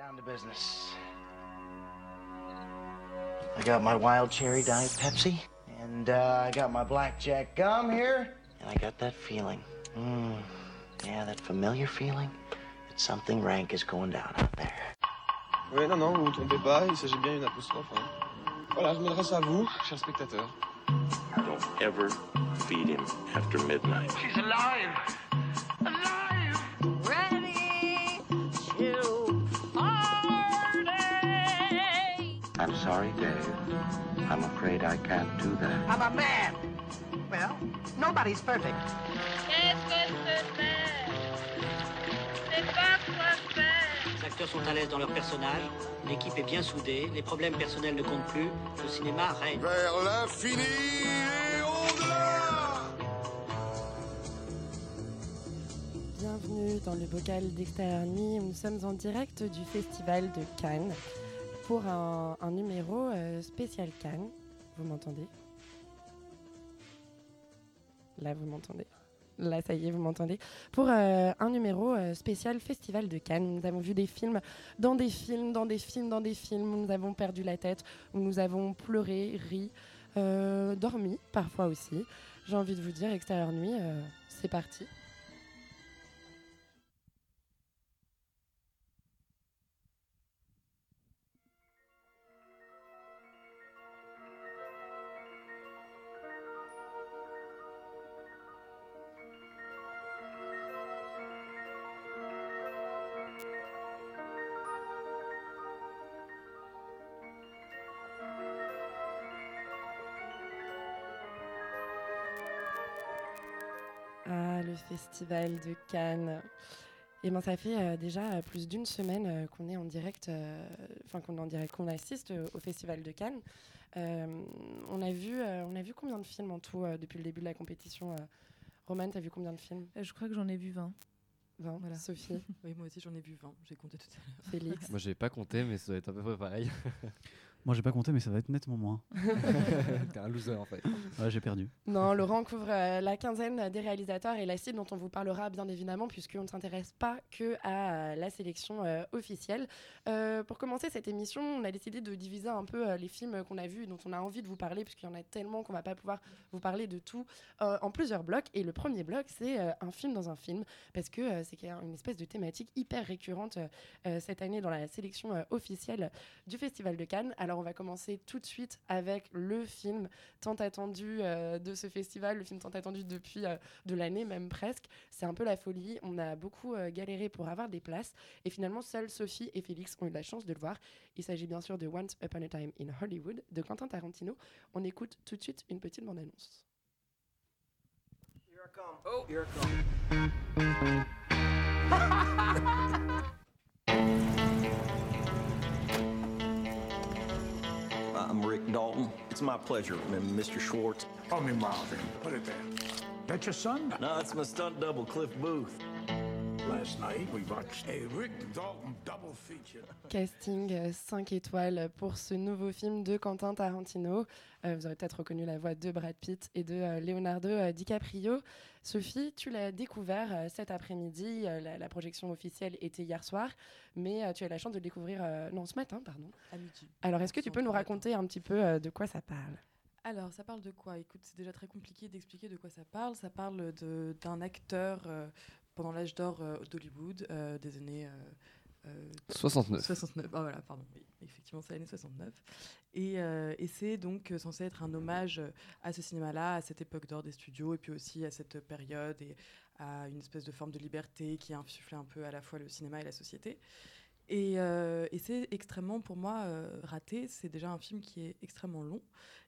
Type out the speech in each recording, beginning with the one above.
Down to business. I got my wild cherry diet Pepsi, and uh, I got my blackjack gum here, and I got that feeling. Mm, yeah, that familiar feeling that something rank is going down out there. Oui, non, non, vous vous trompez pas, il s'agit bien d'une apostrophe. hein. Voilà, je m'adresse à vous, chers spectateurs. Don't ever feed him after midnight. She's alive! Sorry, Dave. I'm afraid I can't do that. I'm a man. Well, nobody's perfect. Qu'est-ce que c'est faire C'est pas quoi faire. Les acteurs sont à l'aise dans leur personnage, l'équipe est bien soudée, les problèmes personnels ne comptent plus, le cinéma règne. Vers l'infini et au-delà Bienvenue dans le bocal d'extérieur nuit. Nous sommes en direct du festival de Cannes pour un, numéro euh, spécial Cannes. Vous m'entendez? Là, vous m'entendez? Là, ça y est, vous m'entendez? Pour euh, un numéro euh, spécial Festival de Cannes. Nous avons vu des films dans des films, dans des films, dans des films nous avons perdu la tête, nous avons pleuré, ri, dormi parfois aussi. J'ai envie de vous dire, extérieur nuit, c'est parti. Ah, le festival de Cannes. Et ben, ça fait euh, déjà euh, plus d'une semaine euh, qu'on est en direct, euh, enfin qu'on est en direct, qu'on assiste euh, au festival de Cannes. Euh, on a vu, euh, on a vu combien de films en tout euh, depuis le début de la compétition. euh? Roman, t'as vu combien de films? Euh, Je crois que j'en ai vu 20. 20. Voilà. Sophie, Oui, moi aussi j'en ai vu 20. J'ai compté tout à l'heure. Félix? Moi, j'ai pas compté, mais ça doit être à peu près pareil. Moi, j'ai pas compté, mais ça va être nettement moins. T'es un loser en fait. Ouais, j'ai perdu. Non, Laurent couvre euh, la quinzaine des réalisateurs et la cible dont on vous parlera bien évidemment puisqu'on ne s'intéresse pas que à euh, la sélection euh, officielle. Euh, pour commencer cette émission, on a décidé de diviser un peu euh, les films qu'on a vus et dont on a envie de vous parler puisqu'il y en a tellement qu'on va pas pouvoir vous parler de tout euh, en plusieurs blocs. Et le premier bloc, c'est euh, un film dans un film parce que euh, c'est une espèce de thématique hyper récurrente cette année dans la sélection euh, officielle du Festival de Cannes. Alors on va commencer tout de suite avec le film tant attendu euh, de ce festival, le film tant attendu depuis euh, de l'année même presque. C'est un peu la folie. On a beaucoup euh, galéré pour avoir des places et finalement seuls Sophie et Félix ont eu la chance de le voir. Il s'agit bien sûr de Once Upon a Time in Hollywood de Quentin Tarantino. On écoute tout de suite une petite bande-annonce. Here I come. Oh, here I come. I'm Rick Dalton. It's my pleasure, Mr. Schwartz. Call me Marvin. Put it there. That your son? No, it's my stunt double, Cliff Booth. Last night we watched a Rick Dalton double feature. Casting 5 étoiles pour ce nouveau film de Quentin Tarantino. Euh, vous aurez peut-être reconnu la voix de Brad Pitt et de euh, Leonardo euh, DiCaprio. Sophie, tu l'as découvert euh, cet après-midi. Euh, la, la projection officielle était hier soir, mais euh, tu as la chance de le découvrir euh, non ce matin, pardon. À midi. Alors, est-ce que tu peux nous raconter un petit peu euh, de quoi ça parle? Alors, ça parle de quoi? Écoute, c'est déjà très compliqué d'expliquer de quoi ça parle. Ça parle de- d'un acteur euh, pendant l'âge d'or euh, d'Hollywood euh, des années. euh, euh, 69. 69. Ah voilà, pardon. Oui, effectivement, c'est l'année 69. Et, euh, et c'est donc censé être un hommage à ce cinéma-là, à cette époque d'or des studios, et puis aussi à cette période et à une espèce de forme de liberté qui a insufflé un peu à la fois le cinéma et la société. Et, euh, et c'est extrêmement, pour moi, euh, raté. C'est déjà un film qui est extrêmement long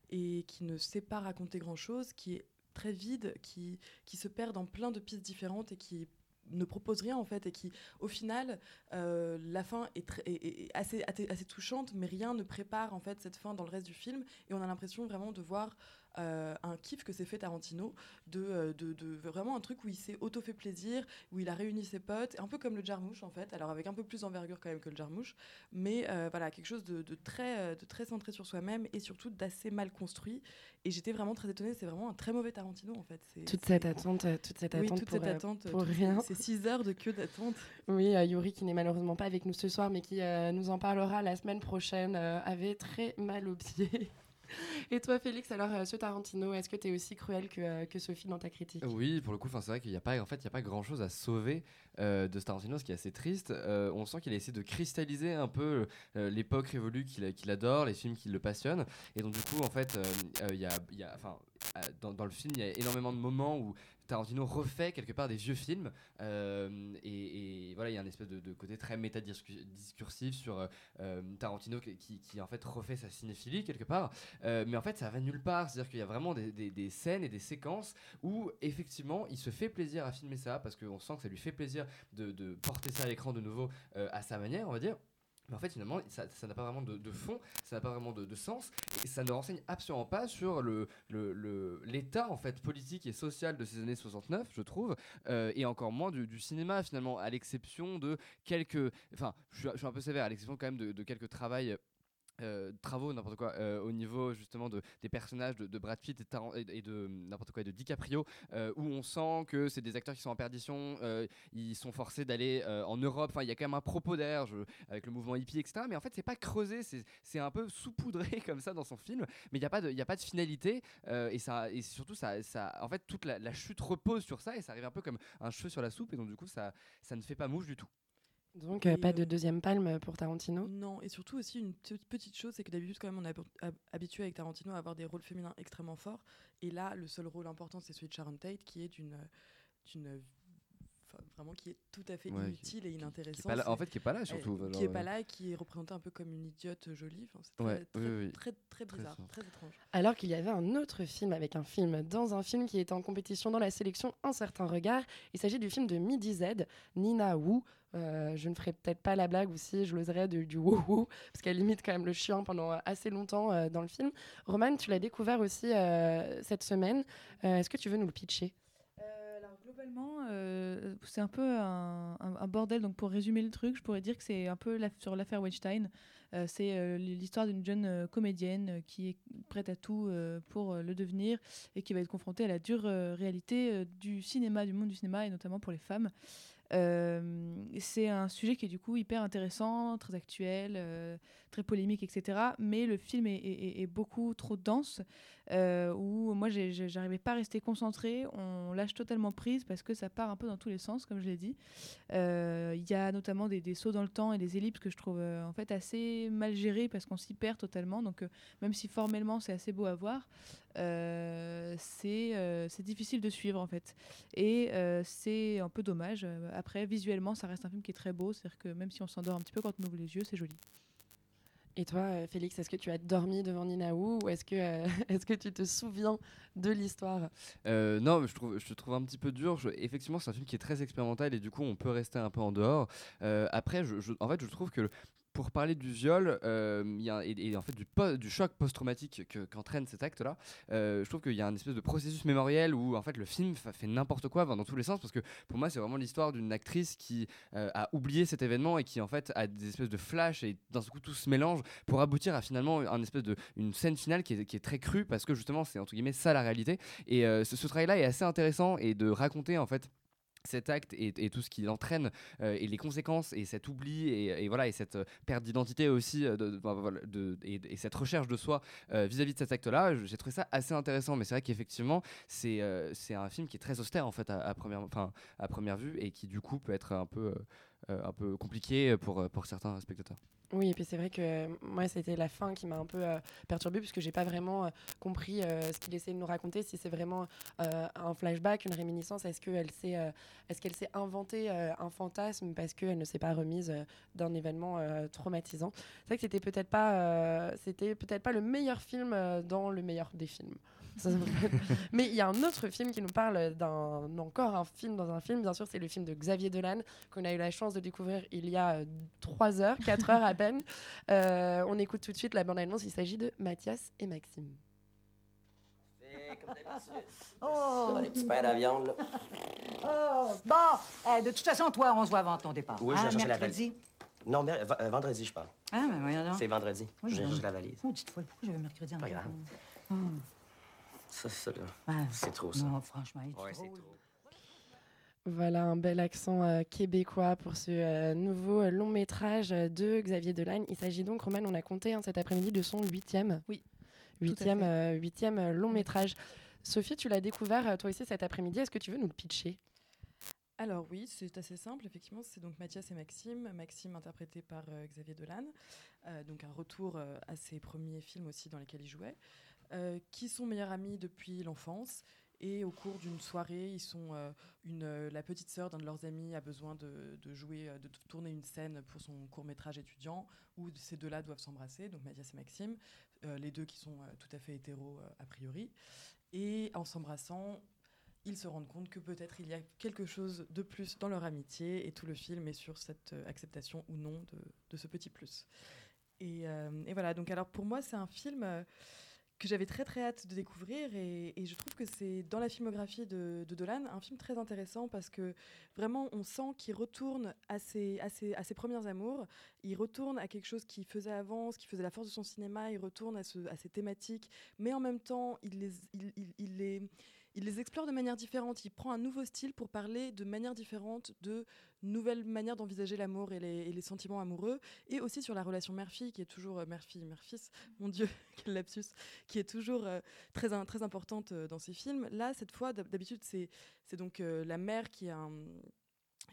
et qui ne sait pas raconter grand-chose, qui est très vide, qui, qui se perd dans plein de pistes différentes et qui ne propose rien en fait et qui au final euh, la fin est, assez, assez touchante mais rien ne prépare en fait cette fin dans le reste du film et on a l'impression vraiment de voir euh, un kiff que s'est fait Tarantino, de, euh, de, de vraiment un truc où il s'est auto-fait plaisir, où il a réuni ses potes, un peu comme le Jarmouche en fait, alors avec un peu plus d'envergure quand même que le Jarmouche, mais euh, voilà, quelque chose de, de très, de très centré sur soi-même et surtout d'assez mal construit. Et j'étais vraiment très étonnée, c'est vraiment un très mauvais Tarantino en fait. C'est- Toute cette attente, toute cette Oui, attente toute pour, cette attente, pour rien. Ces 6 heures de queue d'attente. Oui, euh, Yuri, qui n'est malheureusement pas avec nous ce soir, mais qui nous en parlera la semaine prochaine, avait très mal au pied. Et toi, Félix, alors, euh, ce Tarantino, est-ce que tu es aussi cruel que, euh, que Sophie dans ta critique? Oui, pour le coup, c'est vrai qu'il n'y a pas, en fait, il a pas grand-chose à sauver euh, de Tarantino, ce qui est assez triste. On sent qu'il a essayé de cristalliser un peu l'époque révolue qu'il adore, les films qui le passionnent. Et donc du coup, en fait, il y a, y a- dans, dans le film, il y a énormément de moments où Tarantino refait quelque part des vieux films euh, et, voilà il y a un espèce de, côté très métadiscursif sur euh, euh, Tarantino qui, en fait refait sa cinéphilie quelque part. Euh, mais en fait ça va nulle part. C'est à dire qu'il y a vraiment des, scènes et des séquences où effectivement il se fait plaisir à filmer ça parce qu'on sent que ça lui fait plaisir de, porter ça à l'écran de nouveau euh, à sa manière on va dire mais en fait, finalement, ça n'a pas vraiment de, fond, ça n'a pas vraiment de, sens, et ça ne renseigne absolument pas sur l'état politique et social de ces années 69, je trouve, euh, et encore moins du, cinéma finalement, à l'exception de quelques, enfin, je suis, un peu sévère, à l'exception quand même de, de quelques travails. Euh, travaux n'importe quoi euh, au niveau justement de, des personnages de, de Brad Pitt et, de n'importe quoi de DiCaprio euh, où on sent que c'est des acteurs qui sont en perdition euh, ils sont forcés d'aller en Europe. Enfin il y a quand même un propos derrière avec le mouvement hippie etc mais en fait c'est pas creusé c'est un peu saupoudré comme ça dans son film. Mais il n'y a pas de a pas de finalité et ça et surtout ça, ça en fait toute la, la chute repose sur ça et ça arrive un peu comme un cheveu sur la soupe et donc du coup ça ça ne fait pas mouche du tout Donc, euh, pas de deuxième palme pour Tarantino Non, et surtout aussi une petite- chose, c'est que d'habitude quand même on est hab- hab- habitué avec Tarantino à avoir des rôles féminins extrêmement forts. Et là, le seul rôle important, c'est celui de Sharon Tate, qui est d'une, vraiment qui est tout à fait Ouais, qui- inutile et inintéressante. pas là- en fait, qui est pas là, surtout, qui genre, est pas euh. là, et qui est représentée un peu comme une idiote jolie. Enfin, c'est très, Ouais, très, oui, oui, très, très Très bizarre, très étrange. Alors qu'il y avait un autre film avec un film dans un film qui était en compétition dans la sélection Un certain regard. Il s'agit du film de Midi Z, Nina Wu. Euh, je ne ferai peut-être pas la blague ou si je l'oserais de- du wouhou, parce qu'elle limite quand même le chien pendant assez longtemps euh, dans le film. Roman, tu l'as découvert aussi euh, cette semaine. Est-ce que tu veux nous le pitcher? Globalement, c'est un peu un, bordel. Donc pour résumer le truc, je pourrais dire que c'est un peu sur l'affaire Weinstein. C'est l'histoire d'une jeune comédienne qui est prête à tout pour le devenir et qui va être confrontée à la dure réalité du cinéma, du monde du cinéma et notamment pour les femmes. Euh, c'est un sujet qui est du coup hyper intéressant, très actuel, euh, très polémique, etc. Mais le film est, beaucoup trop dense, euh, où moi j'arrivais pas à rester concentrée. On lâche totalement prise parce que ça part un peu dans tous les sens, comme je l'ai dit. Il y a notamment des, des sauts dans le temps et des ellipses que je trouve en fait assez mal gérés parce qu'on s'y perd totalement. Donc même si formellement c'est assez beau à voir, c'est euh, c'est difficile de suivre en fait. Et euh, c'est un peu dommage. Euh, Après, visuellement, ça reste un film qui est très beau. C'est-à-dire que même si on s'endort un petit peu quand on ouvre les yeux, c'est joli. Et toi, euh, Félix, est-ce que tu as dormi devant Nina Wu ou est-ce que, euh, est-ce que tu te souviens de l'histoire? Euh, non, je trouve, je trouve un petit peu dur. Je- effectivement, c'est un film qui est très expérimental et du coup, on peut rester un peu en dehors. Euh, après, je, je- en fait, je trouve que pour parler du viol euh, et, en fait du, choc post-traumatique que- qu'entraîne cet acte-là, euh, je trouve qu'il y a un espèce de processus mémoriel où en fait le film fa- fait n'importe quoi dans tous les sens parce que pour moi c'est vraiment l'histoire d'une actrice qui euh, a oublié cet événement et qui en fait a des espèces de flashs et d'un coup tout se mélange pour aboutir à finalement un espèce de une scène finale qui est, très crue parce que justement c'est entre guillemets ça la réalité. Et ce, ce travail-là est assez intéressant et de raconter en fait cet acte et, tout ce qui l'entraîne euh, et les conséquences et cet oubli et, voilà et cette euh, perte d'identité aussi euh, et, et cette recherche de soi euh, vis-à-vis de cet acte-là, j'ai trouvé ça assez intéressant. Mais c'est vrai qu'effectivement c'est c'est un film qui est très austère en fait à, à première vue et qui du coup peut être un peu un peu compliqué pour pour certains spectateurs. Oui, et puis c'est vrai que euh, moi, c'était la fin qui m'a un peu euh, perturbée, puisque j'ai pas vraiment euh, compris euh, ce qu'il essayait de nous raconter, si c'est vraiment euh, un flashback, une réminiscence, est-ce qu'elle s'est euh, est-ce qu'elle s'est inventé euh, un fantasme parce qu'elle ne s'est pas remise euh, d'un événement euh, traumatisant? C'est vrai que c'était peut-être pas, euh, c'était peut-être pas le meilleur film euh, dans le meilleur des films. Mais il y a un autre film qui nous parle d'un encore un film dans un film. Bien sûr, c'est le film de Xavier Dolan qu'on a eu la chance de découvrir il y a 3 heures, 4 heures à peine. Euh, on écoute tout de suite la bande-annonce. Il s'agit de Mathias et Maxime. comme d'habitude. Oh. Les petits pains à viande, là. Oh, bon, Eh, de toute façon, toi, on se voit avant ton départ. Oui, je Hein, vais chercher la mercredi? valise. Non, v- euh, vendredi, je parle. Ah, mais voyons donc. C'est vendredi. Oui, je vais chercher la valise. Oh, dites fois, pourquoi j'avais mercredi en Pas grave. Hum. Ça, ça, là. Ah, C'est trop, ça. Non, franchement, il est Ouais, trop. c'est trop. Voilà un bel accent euh, québécois pour ce euh, nouveau euh, long métrage de Xavier Dolan. Il s'agit donc, Roman, on a compté hein, cet après-midi de son huitième. Oui. Huitième, euh, huitième euh, long métrage. Sophie, tu l'as découvert euh, toi aussi cet après-midi. Est-ce que tu veux nous le pitcher? Alors oui, c'est assez simple, effectivement. C'est donc Mathias et Maxime. Maxime interprété par euh, Xavier Dolan. Euh, donc un retour euh, à ses premiers films aussi dans lesquels il jouait. Euh, qui sont meilleurs amis depuis l'enfance. Et au cours d'une soirée, euh, euh, la petite sœur d'un de leurs amis a besoin de, jouer, de tourner une scène pour son court métrage étudiant où ces deux-là doivent s'embrasser, donc Mathias et Maxime, les deux qui sont tout à fait hétéros a priori. Et en s'embrassant, ils se rendent compte que peut-être il y a quelque chose de plus dans leur amitié et tout le film est sur cette acceptation ou non de, ce petit plus. Et, voilà, donc alors pour moi c'est un film que j'avais très très hâte de découvrir et, je trouve que c'est dans la filmographie de, Dolan un film très intéressant parce que vraiment on sent qu'il retourne à ses, à, ses, à ses premières amours, il retourne à quelque chose qu'il faisait avant, ce qui faisait la force de son cinéma, il retourne à, à ces thématiques, mais en même temps il les, il, il- il les, il les explore de manière différente, il prend un nouveau style pour parler de manière différente de nouvelles manières d'envisager l'amour et les, sentiments amoureux, et aussi sur la relation mère-fille, qui est toujours euh, mère-fille, mère-fils, mon Dieu, quel lapsus, qui est toujours euh, très, très importante euh, dans ces films. Là, cette fois, d'hab- d'habitude, c'est donc la mère qui a un-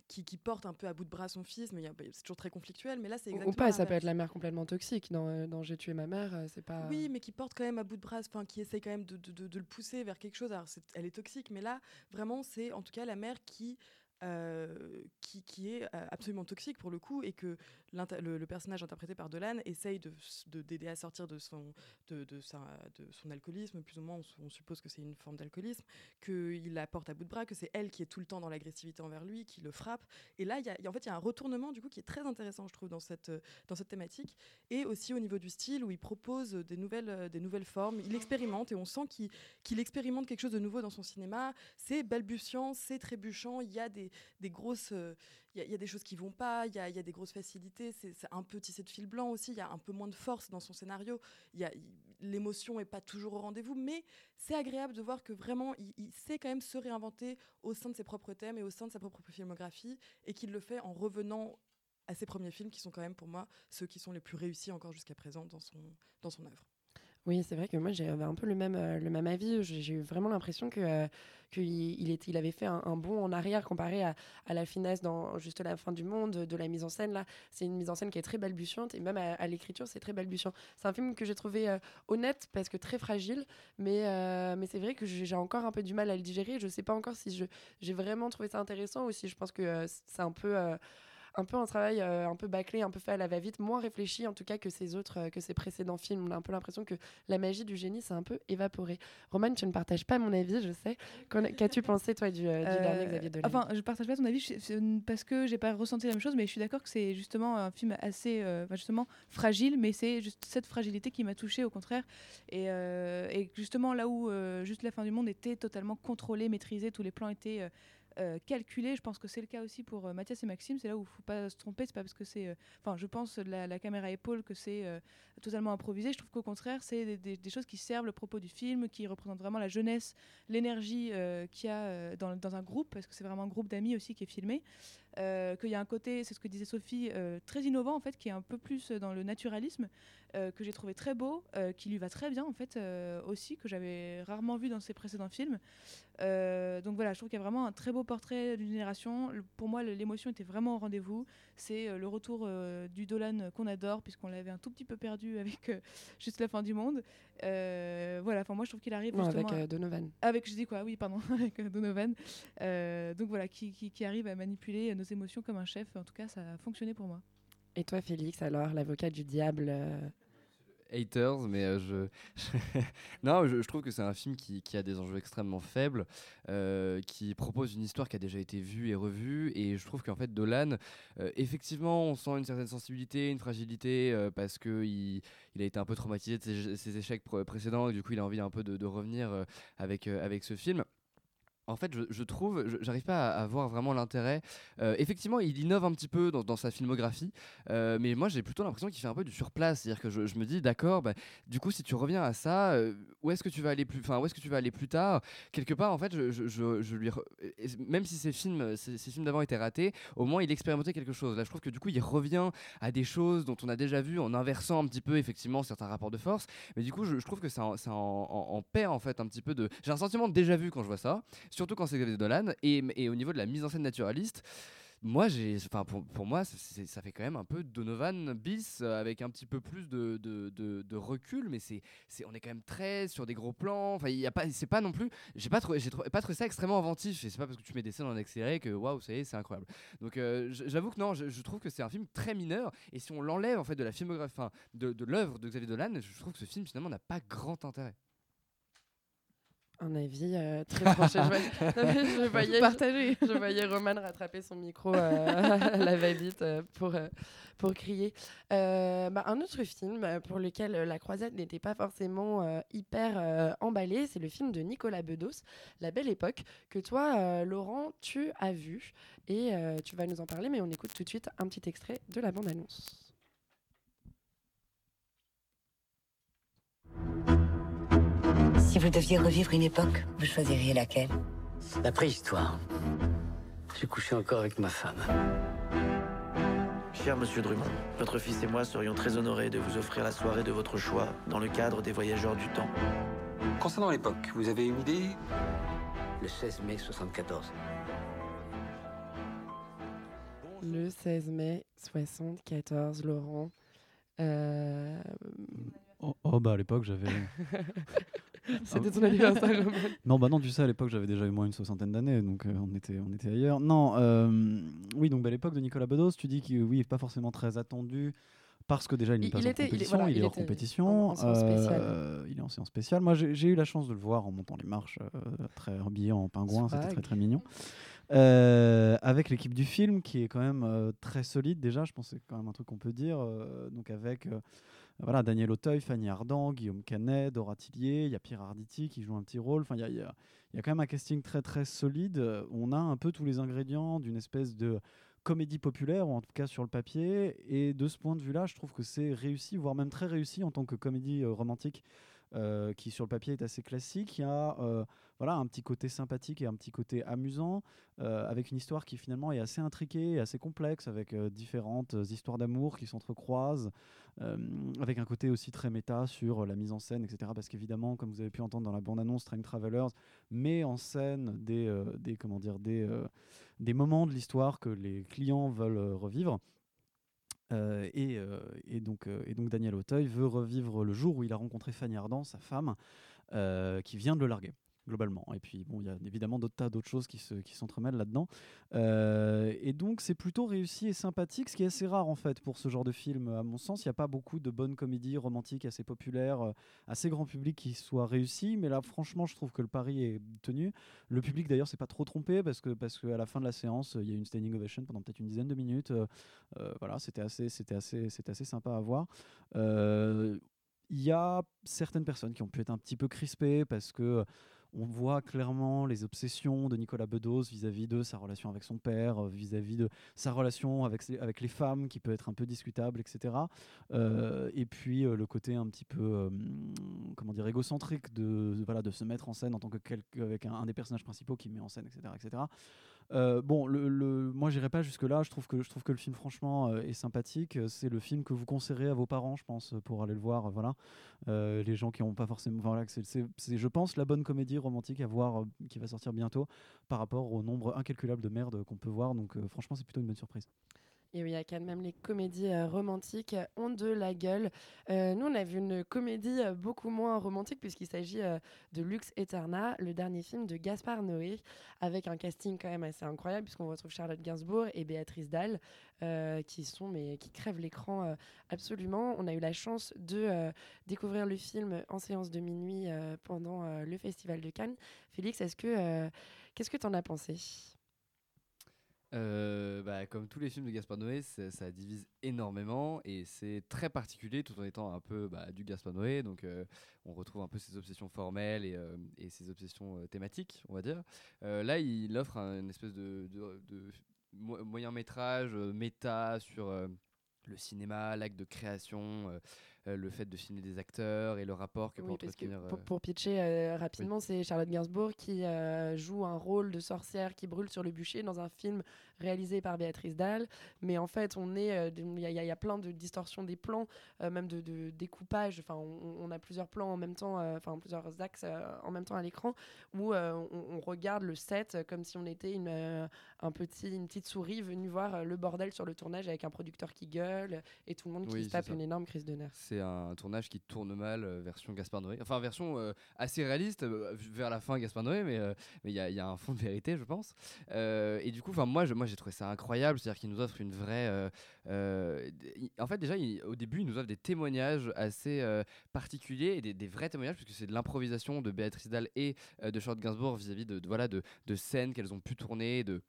Qui, qui porte un peu à bout de bras son fils, mais a- c'est toujours très conflictuel. Mais là, c'est exactement Ou pas, ça peut être la mère complètement toxique. Dans, euh, dans J'ai tué ma mère, euh, c'est pas. Oui, mais qui porte quand même à bout de bras, enfin qui essaie quand même de, de- de- de le pousser vers quelque chose. Alors elle est toxique, mais là vraiment c'est en tout cas la mère qui euh, qui, qui est euh, absolument toxique pour le coup et que le, personnage interprété par Dolan essaye de s- de- d'aider à sortir de son de, de son alcoolisme plus ou moins on, suppose que c'est une forme d'alcoolisme qu'il la porte à bout de bras que c'est elle qui est tout le temps dans l'agressivité envers lui qui le frappe et là y y en fait il y a un retournement du coup qui est très intéressant je trouve dans cette dans cette thématique et aussi au niveau du style où il propose des nouvelles, des nouvelles formes. Il expérimente et on sent qu'il qu'il expérimente quelque chose de nouveau dans son cinéma. C'est balbutiant, c'est trébuchant. Il y a des, des grosses, il y, a- des choses qui vont pas. Il y a, des grosses facilités. C'est un peu tissé de fil blanc aussi. Il y a un peu moins de force dans son scénario. L'émotion est pas toujours au rendez-vous, mais c'est agréable de voir que vraiment il sait quand même se réinventer au sein de ses propres thèmes et au sein de sa propre filmographie et qu'il le fait en revenant à ses premiers films qui sont quand même pour moi ceux qui sont les plus réussis encore jusqu'à présent dans son, dans son œuvre. Oui, c'est vrai que moi j'avais un peu le même, euh, le même avis. J'ai eu vraiment l'impression que euh, qu'il il avait fait un, bond en arrière comparé à, à la finesse dans juste la fin du monde, de la mise en scène. Là, c'est une mise en scène qui est très balbutiante et même à, l'écriture, c'est très balbutiant. C'est un film que j'ai trouvé euh, honnête parce que très fragile, mais, mais c'est vrai que j'ai encore un peu du mal à le digérer. Je sais pas encore si j'ai vraiment trouvé ça intéressant ou si je pense que c'est un peu. Un peu un travail euh, un peu bâclé, un peu fait à la va-vite, moins réfléchi en tout cas que ces autres, euh, que ces précédents films. On a un peu l'impression que la magie du génie s'est un peu évaporée. Roman, tu ne partages pas mon avis, je sais. Qu'as-tu pensé toi du, euh, du dernier Xavier Dolan? Enfin, je partage pas ton avis je- parce que j'ai pas ressenti la même chose, mais je suis d'accord que c'est justement un film assez justement fragile, mais c'est juste cette fragilité qui m'a touchée au contraire. Et, et justement là où juste la fin du monde était totalement contrôlée, maîtrisée, tous les plans étaient euh, calculés. Je pense que c'est le cas aussi pour euh, Mathias et Maxime. C'est là où il faut pas se tromper. C'est pas parce que c'est, euh, enfin, je pense la, la caméra épaule que c'est euh, totalement improvisé. Je trouve qu'au contraire, c'est des, choses qui servent le propos du film, qui représentent vraiment la jeunesse, l'énergie euh, qu'il y a dans, dans un groupe, parce que c'est vraiment un groupe d'amis aussi qui est filmé. Euh, qu'il y a un côté, c'est ce que disait Sophie, euh, très innovant en fait, qui est un peu plus dans le naturalisme, euh, que j'ai trouvé très beau, qui lui va très bien en fait aussi, que j'avais rarement vu dans ses précédents films. Donc voilà, je trouve qu'il y a vraiment un très beau portrait d'une génération. Pour moi, l'émotion était vraiment au rendez-vous. C'est le retour du Dolan qu'on adore, puisqu'on l'avait un tout petit peu perdu avec juste la fin du monde. Euh, voilà, enfin moi je trouve qu'il arrive Non, justement avec euh, Donovan. avec, je dis quoi, oui, pardon, avec euh, Donovan. Euh, donc voilà, qui, qui, qui arrive à manipuler nos émotions comme un chef. En tout cas, ça a fonctionné pour moi. Et toi, Félix, alors, l'avocat du diable haters, mais euh, je, non, je, trouve que c'est un film qui, a des enjeux extrêmement faibles, euh, qui propose une histoire qui a déjà été vue et revue, et je trouve qu'en fait Dolan, euh, effectivement, on sent une certaine sensibilité, une fragilité, parce que il, a été un peu traumatisé de ses, échecs pr- précédents, et du coup il a envie un peu de, de revenir avec avec ce film. En fait, je, je trouve, j'arrive pas à, voir vraiment l'intérêt. Euh, effectivement, il innove un petit peu dans, sa filmographie, euh, mais moi j'ai plutôt l'impression qu'il fait un peu du surplace. C'est-à-dire que je, me dis, d'accord, bah, du coup, si tu reviens à ça, euh, où est-ce que tu vas aller plus, enfin, où est-ce que tu vas aller plus tard? Quelque part, en fait, je, lui, même si ces films, ces films d'avant étaient ratés, au moins il expérimentait quelque chose. Là, je trouve que du coup, il revient à des choses dont on a déjà vu en inversant un petit peu, effectivement, certains rapports de force. Mais du coup, je, trouve que ça, en- en perd en fait un petit peu de. J'ai un sentiment de déjà vu quand je vois ça, surtout quand c'est Xavier Dolan. Et, et au niveau de la mise en scène naturaliste, moi, pour, pour moi, ça fait quand même un peu Donovan bis euh, avec un petit peu plus de, de, de- de recul, mais on est quand même très sur des gros plans. Enfin, il y a pas, c'est pas non plus, j'ai pas trouvé, j'ai pas trouvé ça extrêmement inventif. Et c'est pas parce que tu mets des scènes en accéléré que waouh, ça y est, c'est incroyable. Donc, euh, j'avoue que non, je, je trouve que c'est un film très mineur. Et si on l'enlève en fait de la filmographie, de, de l'œuvre de Xavier Dolan, je trouve que ce film finalement n'a pas grand intérêt. Un avis euh, très tranché. Je voyais, je voyais, Partagé. je voyais Roman rattraper son micro euh, à la va-vite euh, pour, euh, pour crier. Bah, un autre film pour lequel la croisade n'était pas forcément hyper emballée, c'est le film de Nicolas Bedos, La Belle Époque, que toi, Laurent, tu as vu. Et tu vas nous en parler, mais on écoute tout de suite un petit extrait de la bande-annonce. Si vous deviez revivre une époque, vous choisiriez laquelle La préhistoire. J'ai couché encore avec ma femme. Cher monsieur Drummond, votre fils et moi serions très honorés de vous offrir la soirée de votre choix dans le cadre des voyageurs du temps. Concernant l'époque, vous avez une idée? Le 16 mai 74. Le 16 mai 74, Laurent. Euh, Oh, oh, bah à l'époque j'avais. C'était ton anniversaire. Non bah non tu sais à l'époque j'avais déjà eu moins une soixantaine d'années donc euh, on était on était ailleurs. Non euh, oui donc bah, à l'époque de Nicolas Bedos tu dis qu'il oui pas forcément très attendu parce que déjà il n'est Il- pas il en était- il est- compétition, il, voilà, il est hors était compétition, en- en séance spéciale. euh, il est en séance spéciale. Moi j'ai eu la chance de le voir en montant les marches, euh, très habillé en pingouin, c'était très très mignon. Euh, avec l'équipe du film qui est quand même euh, très solide déjà, je pense que c'est quand même un truc qu'on peut dire. euh, donc avec euh, voilà, Daniel Auteuil, Fanny Ardant, Guillaume Canet, Dora Tillier, il y a Pierre Arditi qui joue un petit rôle. Enfin, il y a, quand même un casting très très solide. On a un peu tous les ingrédients d'une espèce de comédie populaire, ou en tout cas sur le papier. Et de ce point de vue-là, je trouve que c'est réussi, voire même très réussi en tant que comédie euh, romantique. Euh, qui sur le papier est assez classique. Il y a euh, voilà, un petit côté sympathique et un petit côté amusant, euh, avec une histoire qui finalement est assez intriquée, et assez complexe, avec différentes histoires d'amour qui s'entrecroisent, avec un côté aussi très méta sur la mise en scène, etc. Parce qu'évidemment, comme vous avez pu entendre dans la bande-annonce, Train Travelers met en scène des, comment dire, des, moments de l'histoire que les clients veulent revivre. Euh, et, euh, euh, et donc Daniel Auteuil veut revivre le jour où il a rencontré Fanny Ardant, sa femme, qui vient de le larguer globalement. Et puis bon, il y a évidemment d'autres tas d'autres choses qui se qui s'entremêlent là-dedans. Euh, et donc c'est plutôt réussi et sympathique, ce qui est assez rare en fait pour ce genre de film. À mon sens, il n'y a pas beaucoup de bonnes comédies romantiques assez populaires, euh, assez grand public qui soient réussies. Mais là, franchement, je trouve que le pari est tenu. Le public d'ailleurs s'est pas trop trompé parce que parce qu'à la fin de la séance, il y a une standing ovation pendant peut-être une dizaine de minutes. Euh, voilà, c'était assez assez assez sympa à voir. Il y a certaines personnes qui ont pu être un petit peu crispées parce que on voit clairement les obsessions de Nicolas Bedos vis-à-vis de sa relation avec son père, euh, vis-à-vis de sa relation avec, avec les femmes qui peut être un peu discutable, etc. Euh, et puis euh, le côté un petit peu, comment dire, égocentrique de, voilà, de se mettre en scène en tant que avec un, un des personnages principaux qui met en scène, etc. etc. Euh, bon, le, le- moi j'irai pas jusque là. Je trouve que je trouve que le film franchement euh, est sympathique. C'est le film que vous conseillerez à vos parents, je pense, pour aller le voir. euh, Voilà, Euh, les gens qui n'ont pas forcément. voilà, c'est, je pense, la bonne comédie romantique à voir euh, qui va sortir bientôt par rapport au nombre incalculable de merde qu'on peut voir. Donc euh, franchement, c'est plutôt une bonne surprise. Et oui, a quand même les comédies euh, romantiques euh, ont de la gueule. Euh, nous, on a vu une comédie beaucoup moins romantique puisqu'il s'agit de Lux Eterna, le dernier film de Gaspard Noé, avec un casting quand même assez incroyable puisqu'on retrouve Charlotte Gainsbourg et Béatrice Dalle qui sont mais qui crèvent l'écran absolument. On a eu la chance de découvrir le film en séance de minuit pendant le Festival de Cannes. Félix, est-ce que qu'est-ce que tu en as pensé? Euh, bah, comme tous les films de Gaspard Noé, ça, divise énormément et c'est très particulier tout en étant un peu bah, du Gaspard Noé. Donc euh, on retrouve un peu ses obsessions formelles et, euh, ses obsessions thématiques, on va dire. Là, il offre un- une espèce de, de- de mo- moyen métrage méta sur le cinéma, l'acte de création, euh, le fait de filmer des acteurs et le rapport que peut Oui, que entretenir. pour, euh, pour pitcher euh, rapidement, c'est Charlotte Gainsbourg qui joue un rôle de sorcière qui brûle sur le bûcher dans un film réalisé par Béatrice Dalle. Mais en fait, on est, il y, a- il y a plein de distorsions des plans, même de, de découpage. Enfin, on, on a plusieurs plans en même temps, enfin plusieurs axes en même temps à l'écran où on, on regarde le set comme si on était une, un petit, une petite souris venue voir le bordel sur le tournage avec un producteur qui gueule et tout le monde qui Oui, se tape une énorme crise de nerfs. C'est un tournage qui tourne mal, euh, version Gaspard Noé. Enfin, version euh, assez réaliste, euh, vers la fin Gaspard Noé, mais il y, a- un fond de vérité, je pense. Et du coup, moi, je- moi j'ai trouvé ça incroyable, c'est-à-dire qu'il nous offre une vraie. en fait, déjà, au début, il nous offre des témoignages assez particuliers et des, vrais témoignages, puisque c'est de l'improvisation de Béatrice Dalle et de Charlotte Gainsbourg vis-à-vis de, de- voilà de, de scènes qu'elles ont pu tourner, de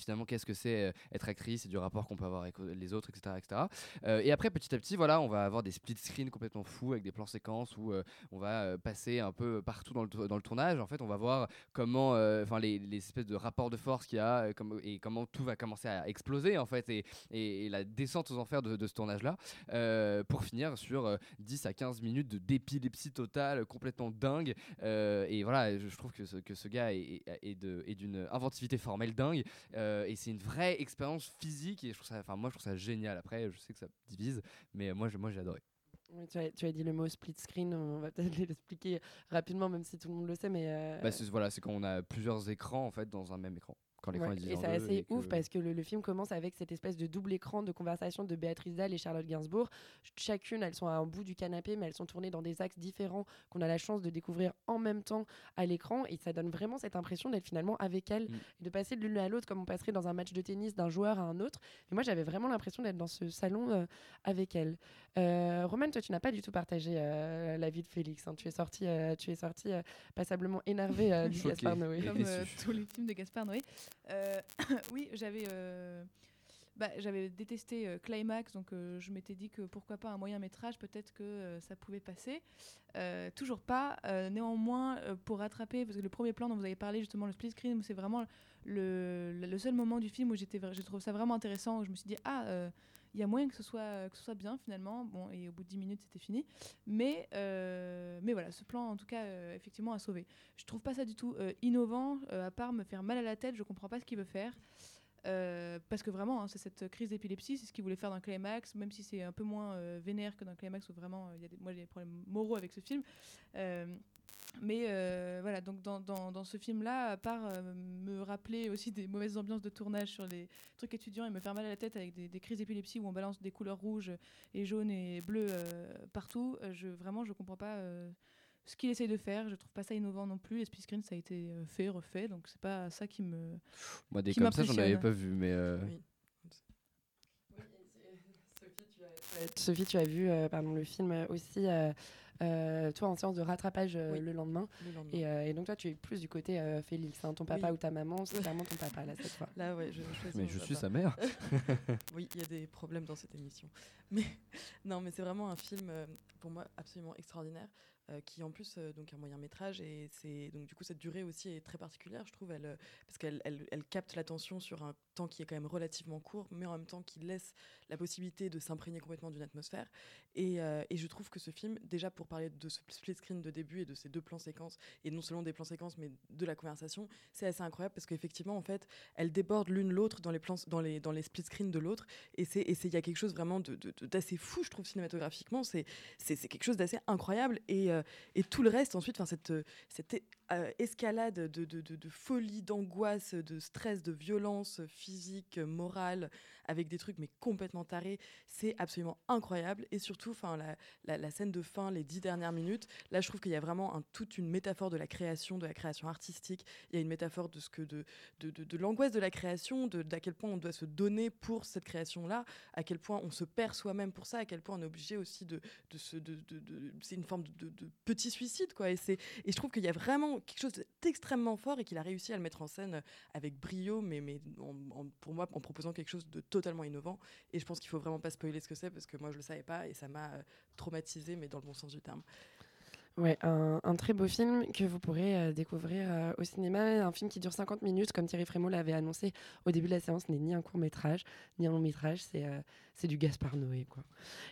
finalement qu'est-ce que c'est euh, être actrice et du rapport qu'on peut avoir avec euh, les autres etc etc Euh, et après petit à petit voilà on va avoir des split screens complètement fous avec des plans séquences où on va passer un peu partout dans le, dans le tournage. En fait on va voir comment enfin les, les espèces de rapports de force qu'il y a comme, et comment tout va commencer à exploser en fait et, et, la descente aux enfers de, ce tournage là pour finir sur euh, 10 à 15 minutes de d'épilepsie totale complètement dingue. Et voilà je, trouve que ce, que ce gars est, est- d'une inventivité formelle dingue et c'est une vraie expérience physique et je trouve ça enfin moi je trouve ça génial. Après je sais que ça divise mais moi je- moi j'ai adoré. Oui, tu, as, tu as dit le mot split screen, on va peut-être l'expliquer rapidement, même si tout le monde le sait, mais... euh, Bah, c'est voilà c'est quand on a plusieurs écrans en fait dans un même écran quand l'écran Ouais, est divisé et c'est assez et que- ouf parce que le, le film commence avec cette espèce de double écran de conversation de Béatrice Dalle et Charlotte Gainsbourg. Ch- Chacune, elles sont à un bout du canapé, mais elles sont tournées dans des axes différents qu'on a la chance de découvrir en même temps à l'écran. Et ça donne vraiment cette impression d'être finalement avec elles et de passer de l'une à l'autre comme on passerait dans un match de tennis d'un joueur à un autre. Et moi, j'avais vraiment l'impression d'être dans ce salon euh, avec elles. Euh, Roman, toi, tu n'as pas du tout partagé euh, l'avis de Félix. hein. Tu es sorti, euh, tu es sorti euh, passablement énervé euh, du Gaspard Noé. Comme euh, tous les films de Gaspard Noé. Euh, oui, j'avais. euh, bah, j'avais détesté euh, Climax, donc je m'étais dit que pourquoi pas un moyen métrage, peut-être que ça pouvait passer. Toujours pas. Néanmoins, pour rattraper, parce que le premier plan dont vous avez parlé, justement, le split screen, c'est vraiment le, seul moment du film où je trouve ça vraiment intéressant, où je me suis dit, ah, il y a moyen que ce, soit, que ce soit bien finalement. Bon, et au bout de 10 minutes, c'était fini. Mais, euh, mais voilà, ce plan, en tout cas, euh, effectivement, a sauvé. Je trouve pas ça du tout euh, innovant, à part me faire mal à la tête, je comprends pas ce qu'il veut faire. Parce que vraiment, hein, c'est cette crise d'épilepsie, c'est ce qu'il voulait faire dans Climax, même si c'est un peu moins vénère que dans Climax, où vraiment, il y a moi j'ai des problèmes moraux avec ce film. Mais euh, voilà, donc dans, dans, dans ce film-là, à part euh, me rappeler aussi des mauvaises ambiances de tournage sur les trucs étudiants et me faire mal à la tête avec des, des crises d'épilepsie où on balance des couleurs rouges et jaunes et bleues euh, partout, je, vraiment, je comprends pas euh, ce qu'il essaye de faire. Je trouve pas ça innovant non plus. Les split screen, ça a été fait, refait, donc c'est pas ça qui me. moi des qui comme ça j'en avais pas vu mais euh, Euh, Sophie, tu as vu euh, pardon, le film aussi, toi, en séance de rattrapage euh, le, lendemain. le lendemain. Et, euh, et donc, toi, tu es plus du côté euh, Félix. hein. ton papa Oui. ou ta maman, c'est clairement ton papa, là, cette fois. Là, ouais, je choisis Mais je suis papa. sa mère. oui, il y a des problèmes dans cette émission. Mais non, mais c'est vraiment un film euh, pour moi absolument extraordinaire. Euh, qui en plus euh, donc un moyen métrage et c'est donc du coup cette durée aussi est très particulière je trouve. Elle euh, parce qu'elle elle, elle capte l'attention sur un temps qui est quand même relativement court mais en même temps qui laisse la possibilité de s'imprégner complètement d'une atmosphère. Et, euh, et je trouve que ce film déjà pour parler de ce split screen de début et de ces deux plans séquences et non seulement des plans séquences mais de la conversation c'est assez incroyable parce qu'effectivement en fait elles débordent l'une l'autre dans les plans dans les dans les split screens de l'autre. Et c'est et il y a quelque chose vraiment de- de- de- d'assez fou je trouve cinématographiquement. C'est c'est c'est quelque chose d'assez incroyable. Et euh, et tout le reste ensuite enfin cette cette euh, escalade de, de, de, folie d'angoisse de stress de violence physique morale avec des trucs mais complètement tarés. C'est absolument incroyable. Et surtout, la, scène de fin, les dix dernières minutes, là, je trouve qu'il y a vraiment un, toute une métaphore de la création, de la création artistique. Il y a une métaphore de ce que de, de, l'angoisse de la création, de d'à quel point on doit se donner pour cette création-là, à quel point on se perd soi-même pour ça, à quel point on est obligé aussi de, de de, de, c'est une forme de petit suicide, quoi. Et c'est, et je trouve qu'il y a vraiment quelque chose d'extrêmement fort et qu'il a réussi à le mettre en scène avec brio, mais, mais pour moi, en proposant quelque chose de totalement innovant. Et je pense qu'il faut vraiment pas spoiler ce que c'est parce que moi je le savais pas et ça m'a euh, traumatisé, mais dans le bon sens du terme. Ouais, un, très beau film que vous pourrez euh, découvrir euh, au cinéma. Un film qui dure 50 minutes, comme Thierry Frémaux l'avait annoncé au début de la séance, n'est ni un court métrage, ni un long métrage, c'est euh, c'est du Gaspard Noé. Quoi.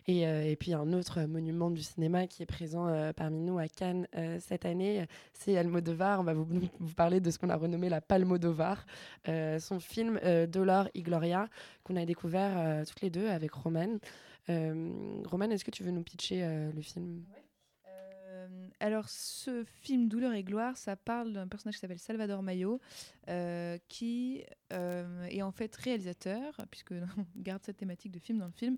Et, puis un autre monument du cinéma qui est présent parmi nous à Cannes cette année, c'est Almodovar. On va vous, vous parler de ce qu'on a renommé la Palmodovar, son film Dolor y Gloria, qu'on a découvert toutes les deux avec Romane. Euh, Romane, est-ce que tu veux nous pitcher le film? Alors, ce film Douleur et gloire, ça parle d'un personnage qui s'appelle Salvador Mayo, euh, qui euh, est en fait réalisateur, puisque on garde cette thématique de film dans le film,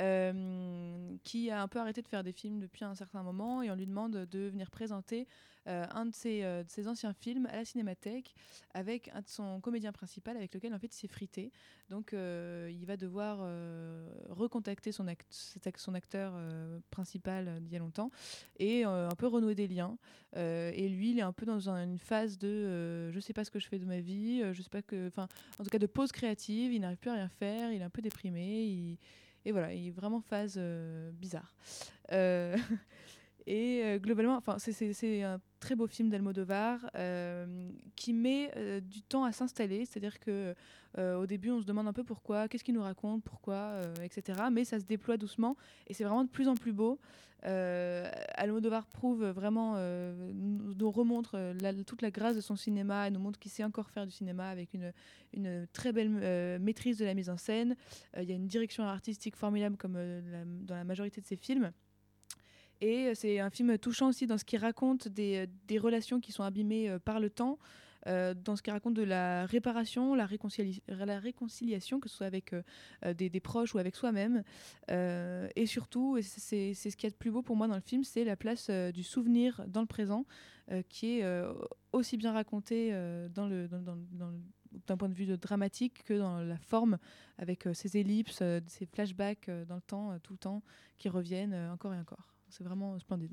euh, qui a un peu arrêté de faire des films depuis un certain moment et on lui demande de venir présenter un de ses, euh, de ses anciens films à la Cinémathèque avec un de son comédien principal avec lequel en fait il s'est frité. Donc euh, il va devoir euh, recontacter son, acteur euh, principal euh, d'il y a longtemps et euh, un peu renouer des liens. Euh, et lui, il est un peu dans un- une phase de euh, je sais pas ce que je fais de ma vie, euh, je sais pas que, enfin, en tout cas de pause créative. Il n'arrive plus à rien faire, il est un peu déprimé. et voilà, il est vraiment phase euh, bizarre. Euh, et euh, globalement, c'est- un très beau film d'Almodovar euh, qui met euh, du temps à s'installer. C'est-à-dire que au début, on se demande un peu pourquoi, qu'est-ce qu'il nous raconte, pourquoi, etc. Mais ça se déploie doucement et c'est vraiment de plus en plus beau. Almodovar prouve vraiment, nous, remontre toute la grâce de son cinéma et nous montre qu'il sait encore faire du cinéma avec une, très belle maîtrise de la mise en scène. Il y a une direction artistique formidable comme dans la majorité de ses films. Et euh, c'est un film touchant aussi dans ce qu'il raconte des, des relations qui sont abîmées euh, par le temps, euh, dans ce qu'il raconte de la réparation, la, réconciliation, que ce soit avec euh, euh, des, proches ou avec soi-même. Euh, et surtout, c'est ce qu'il y a de plus beau pour moi dans le film, c'est la place euh, du souvenir dans le présent, euh, qui est euh, aussi bien raconté euh, dans le, dans, dans- dans le- d'un point de vue dramatique que dans la forme, avec euh, ces ellipses, euh, ces flashbacks euh, dans le temps, euh, tout le temps, qui reviennent euh, encore et encore. C'est vraiment splendide.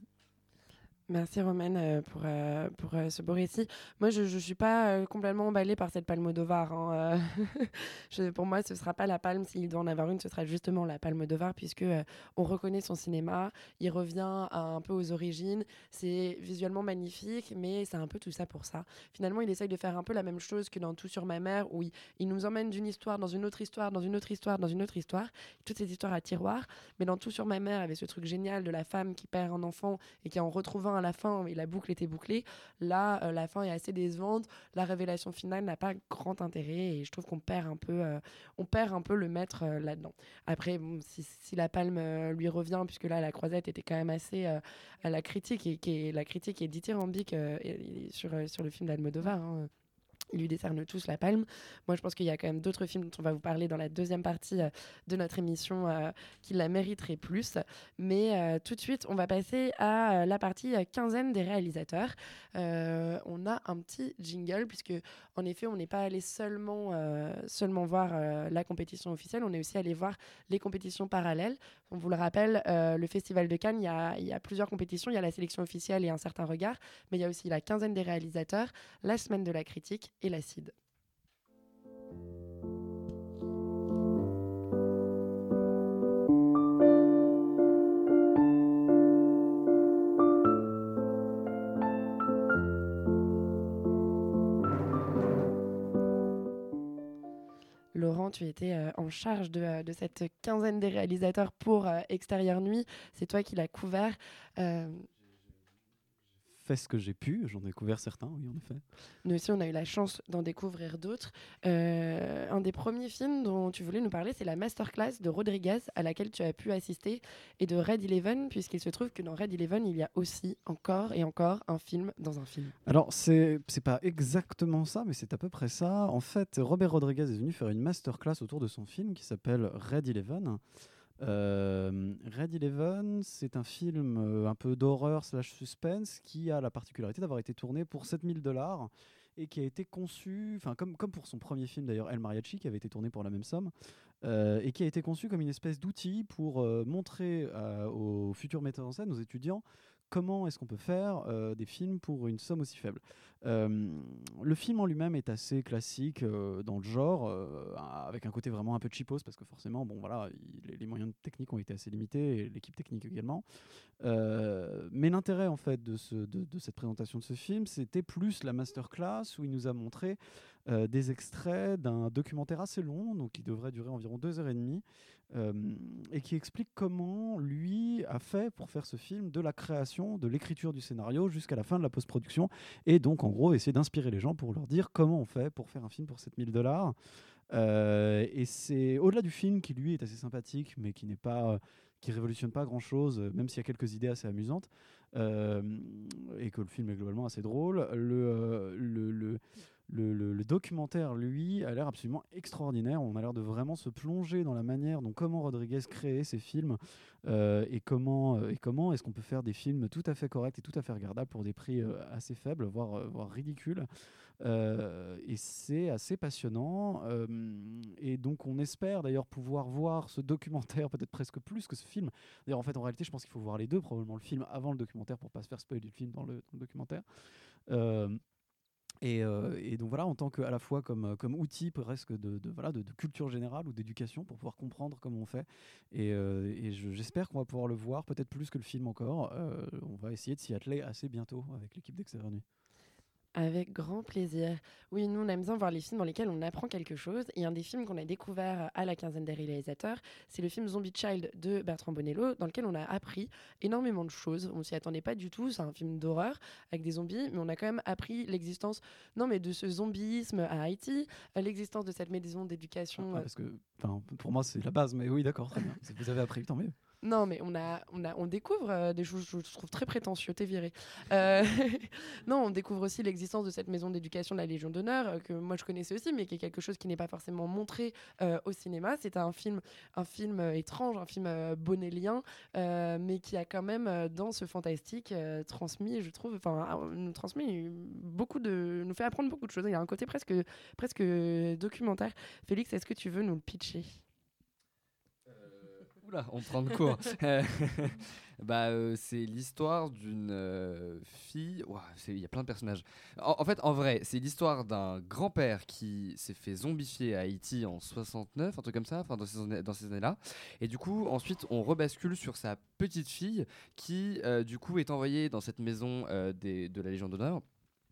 Merci Romaine euh, pour, euh, pour euh, ce beau récit. Moi, je ne suis pas complètement emballée par cette Palmodovar. Hein. euh. Je- pour moi, ce ne sera pas la palme. S'il doit en avoir une, ce sera justement la Palmodovar, puisque euh, on reconnaît son cinéma. Il revient un peu aux origines. C'est visuellement magnifique, mais c'est un peu tout ça pour ça. Finalement, il essaye de faire un peu la même chose que dans Tout sur ma mère, où il, il nous emmène d'une histoire dans une autre histoire, dans une autre histoire, dans une autre histoire. Toutes ces histoires à tiroir. Mais dans Tout sur ma mère, avait ce truc génial de la femme qui perd un enfant et qui en retrouvant la fin, et la boucle était bouclée. Là, euh, la fin est assez décevante. La révélation finale n'a pas grand intérêt et je trouve qu'on perd un peu, euh, on perd un peu le maître euh, là-dedans. Après, si, la palme lui revient, puisque là, la croisette était quand même assez à la critique et qui la critique est dithyrambique sur, sur le film d'Almodovar. hein. Ils lui décernent tous la palme. Moi, je pense qu'il y a quand même d'autres films dont on va vous parler dans la deuxième partie euh, de notre émission euh, qui la mériteraient plus. Mais euh, tout de suite, on va passer à la partie quinzaine des réalisateurs. On a un petit jingle, puisque en effet, on n'est pas allé seulement, seulement voir la compétition officielle, on est aussi allé voir les compétitions parallèles. On vous le rappelle, le Festival de Cannes, il y a, y a plusieurs compétitions. Il y a la sélection officielle et un certain regard, mais il y a aussi la quinzaine des réalisateurs, la semaine de la critique et la CID. Laurent, tu étais euh, en charge de, euh, de cette quinzaine des réalisateurs pour euh, Extérieur Nuit. C'est toi qui l'as couvert. Fait ce que j'ai pu. J'en ai découvert certains, oui, en effet. Nous aussi, on a eu la chance d'en découvrir d'autres. Euh, un des premiers films dont tu voulais nous parler, c'est la masterclass de Rodriguez à laquelle tu as pu assister et de Red Eleven, puisqu'il se trouve que dans Red Eleven, il y a aussi encore et encore un film dans un film. Alors, c'est c'est pas exactement ça, mais c'est à peu près ça. En fait, Robert Rodriguez est venu faire une masterclass autour de son film qui s'appelle Red Eleven. Euh, Red Eleven, c'est un film euh, un peu d'horreur slash suspense qui a la particularité d'avoir été tourné pour 7000 dollars et qui a été conçu, comme, pour son premier film d'ailleurs, El Mariachi, qui avait été tourné pour la même somme, euh, et qui a été conçu comme une espèce d'outil pour montrer aux futurs metteurs en scène, aux étudiants, comment est-ce qu'on peut faire euh, des films pour une somme aussi faible. Euh, le film en lui-même est assez classique euh, dans le genre, avec un côté vraiment un peu cheapos, parce que forcément, bon voilà, il- les, moyens techniques ont été assez limités, et l'équipe technique également. Mais l'intérêt en fait de, ce- de- de cette présentation de ce film, c'était plus la masterclass où il nous a montré des extraits d'un documentaire assez long, donc qui devrait durer environ deux heures et demie, euh, et qui explique comment lui a fait pour faire ce film de la création, de l'écriture du scénario jusqu'à la fin de la post-production, et donc en gros essayer d'inspirer les gens pour leur dire comment on fait pour faire un film pour 7000 dollars. Euh, et c'est au-delà du film qui lui est assez sympathique, mais qui n'est pas, qui révolutionne pas grand-chose, euh, même s'il y a quelques idées assez amusantes, euh, et que le film est globalement assez drôle. Le, euh, le, le, le, documentaire, lui, a l'air absolument extraordinaire. On a l'air de vraiment se plonger dans la manière dont comment Rodriguez créait ses films euh, et comment, euh, et comment est-ce qu'on peut faire des films tout à fait corrects et tout à fait regardables pour des prix euh, assez faibles, voire, voire ridicules. Et c'est assez passionnant. et donc, on espère d'ailleurs pouvoir voir ce documentaire peut-être presque plus que ce film. D'ailleurs, en fait, en réalité, je pense qu'il faut voir les deux, probablement le film avant le documentaire pour pas se faire spoiler le film dans le documentaire. Euh, et, donc voilà, en tant que à la fois comme, euh, comme outil presque de, de, voilà, de, culture générale ou d'éducation pour pouvoir comprendre comment on fait. Et, euh, j'espère qu'on va pouvoir le voir, peut-être plus que le film encore. On va essayer de s'y atteler assez bientôt avec l'équipe d'Extérieur. Avec grand plaisir. Oui, nous, on aime bien voir les films dans lesquels on apprend quelque chose. Et un des films qu'on a découvert à la quinzaine des réalisateurs, c'est le film Zombie Child de Bertrand Bonello, dans lequel on a appris énormément de choses. On s'y attendait pas du tout. C'est un film d'horreur avec des zombies, mais on a quand même appris l'existence, non, mais de ce zombisme à Haïti, euh, l'existence de cette maison d'éducation. Ah, euh, parce que pour moi, c'est la base, mais oui, d'accord, très bien. Vous avez appris, tant mieux. Non, mais on, a, on, a, on découvre euh, des choses, je trouve très prétentieux, t'es viré. Euh, non, on découvre aussi l'existence de cette maison d'éducation de la Légion d'honneur, euh, que moi je connaissais aussi, mais qui est quelque chose qui n'est pas forcément montré au cinéma. C'est un film, un film étrange, un film bonélien, mais qui a quand même, dans ce fantastique, transmis, je trouve, enfin, euh, nous transmet beaucoup de. nous fait apprendre beaucoup de choses. Il y a un côté presque, presque documentaire. Félix, est-ce que tu veux nous le pitcher? Oula, on prend de court. Euh, bah, euh, c'est l'histoire d'une euh, fille. Il y a plein de personnages. En, en fait, en vrai, c'est l'histoire d'un grand-père qui s'est fait zombifier à Haïti en 69, un truc comme ça, enfin dans ces, années- dans ces années-là. Et du coup, ensuite, on rebascule sur sa petite fille qui, euh, du coup, est envoyée dans cette maison des- de la Légion d'honneur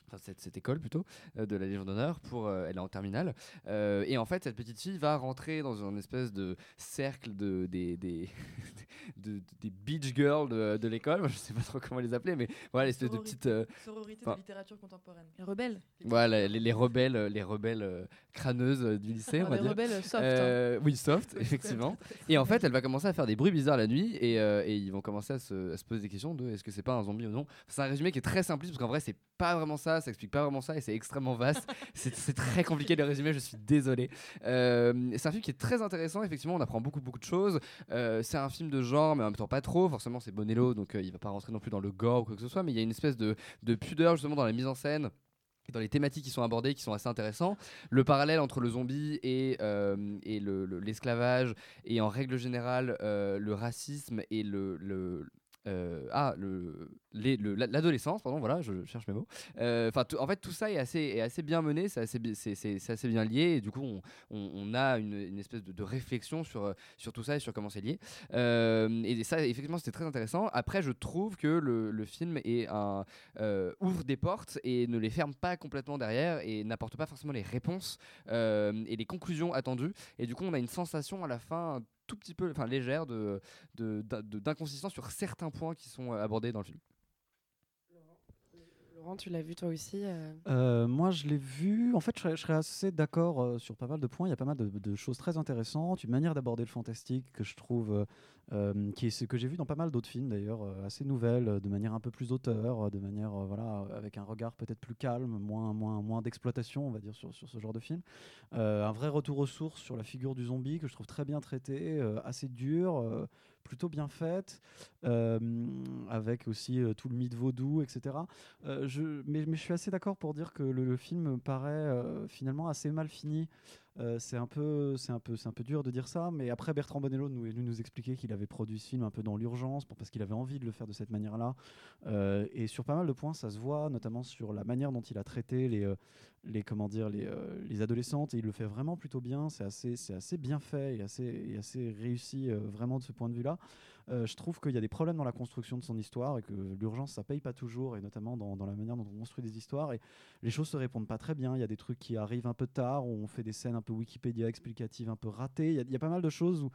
enfin cette, cette école plutôt euh, de la Légion d'honneur pour euh, elle est en terminale Euh, et en fait cette petite fille va rentrer dans une espèce de cercle de des des, de- des beach girls de, de l'école je sais pas trop comment les appeler mais voilà l'espèce de petite euh, sororité de littérature contemporaine. Les rebelles. voilà, les, les rebelles, les rebelles euh, crâneuses du lycée, on va Les dire. rebelles soft, hein. Oui, soft, effectivement. Et en fait, elle va commencer à faire des bruits bizarres la nuit et, euh, et ils vont commencer à se, à se poser des questions de est-ce que c'est pas un zombie ou non. C'est un résumé qui est très simpliste parce qu'en vrai, c'est pas vraiment ça, ça explique pas vraiment ça et c'est extrêmement vaste. c'est très compliqué de résumer, je suis désolé. Euh, c'est un film qui est très intéressant, effectivement, on apprend beaucoup, beaucoup de choses. Euh, c'est un film de genre, mais en même temps pas trop. Forcément, c'est Bonello, donc euh, il va pas rentrer non plus dans le gore ou quoi que ce soit, mais il y a une espèce de, de pudeur justement dans la mise en scène dans les thématiques qui sont abordées qui sont assez intéressants. Le parallèle entre le zombie et, et le- le- l'esclavage et en règle générale le racisme et le... le euh, ah, le- la- l'adolescence, pardon, voilà, je cherche mes mots. Euh, en fait, tout ça est assez, bien mené, c'est assez, bien lié, et du coup, on, a une, espèce de, réflexion sur, euh, sur tout ça et sur comment c'est lié. Euh, et ça, effectivement, c'était très intéressant. Après, je trouve que le, film ouvre des portes et ne les ferme pas complètement derrière et n'apporte pas forcément les réponses et les conclusions attendues. Et du coup, on a une sensation à la fin tout petit peu, enfin légère, de de- de- d'inconsistance sur certains points qui sont euh, abordés dans le film. Tu l'as vu toi aussi euh? Euh, moi, je l'ai vu. En fait, je serais, assez d'accord euh, sur pas mal de points. Il y a pas mal de, choses très intéressantes. Une manière d'aborder le fantastique que je trouve, qui est ce que j'ai vu dans pas mal d'autres films d'ailleurs, assez nouvelle, de manière un peu plus d'auteur, euh, de manière voilà, avec un regard peut-être plus calme, moins, moins, moins d'exploitation, on va dire, sur, sur ce genre de film. Un vrai retour aux sources sur la figure du zombie que je trouve très bien traité, assez dur. Plutôt bien faite, euh, avec aussi euh, tout le mythe vaudou, etc. Euh, je, mais, je suis assez d'accord pour dire que le, film paraît finalement assez mal fini. Euh, c'est un peu, c'est un peu, c'est un peu dur de dire ça, mais après Bertrand Bonello nous nous expliquer qu'il avait produit ce film un peu dans l'urgence, parce qu'il avait envie de le faire de cette manière-là. Euh, et sur pas mal de points, ça se voit, notamment sur la manière dont il a traité les, euh, les comment dire, les, les adolescentes. Et il le fait vraiment plutôt bien. C'est assez, c'est assez bien fait et assez, et assez réussi vraiment de ce point de vue-là. Euh, je trouve qu'il y a des problèmes dans la construction de son histoire et que l'urgence ça paye pas toujours et notamment dans, dans la manière dont on construit des histoires. Et les choses se répondent pas très bien. Il y a des trucs qui arrivent un peu tard où on fait des scènes un peu Wikipédia explicatives un peu ratées. Il y y, a pas mal de choses où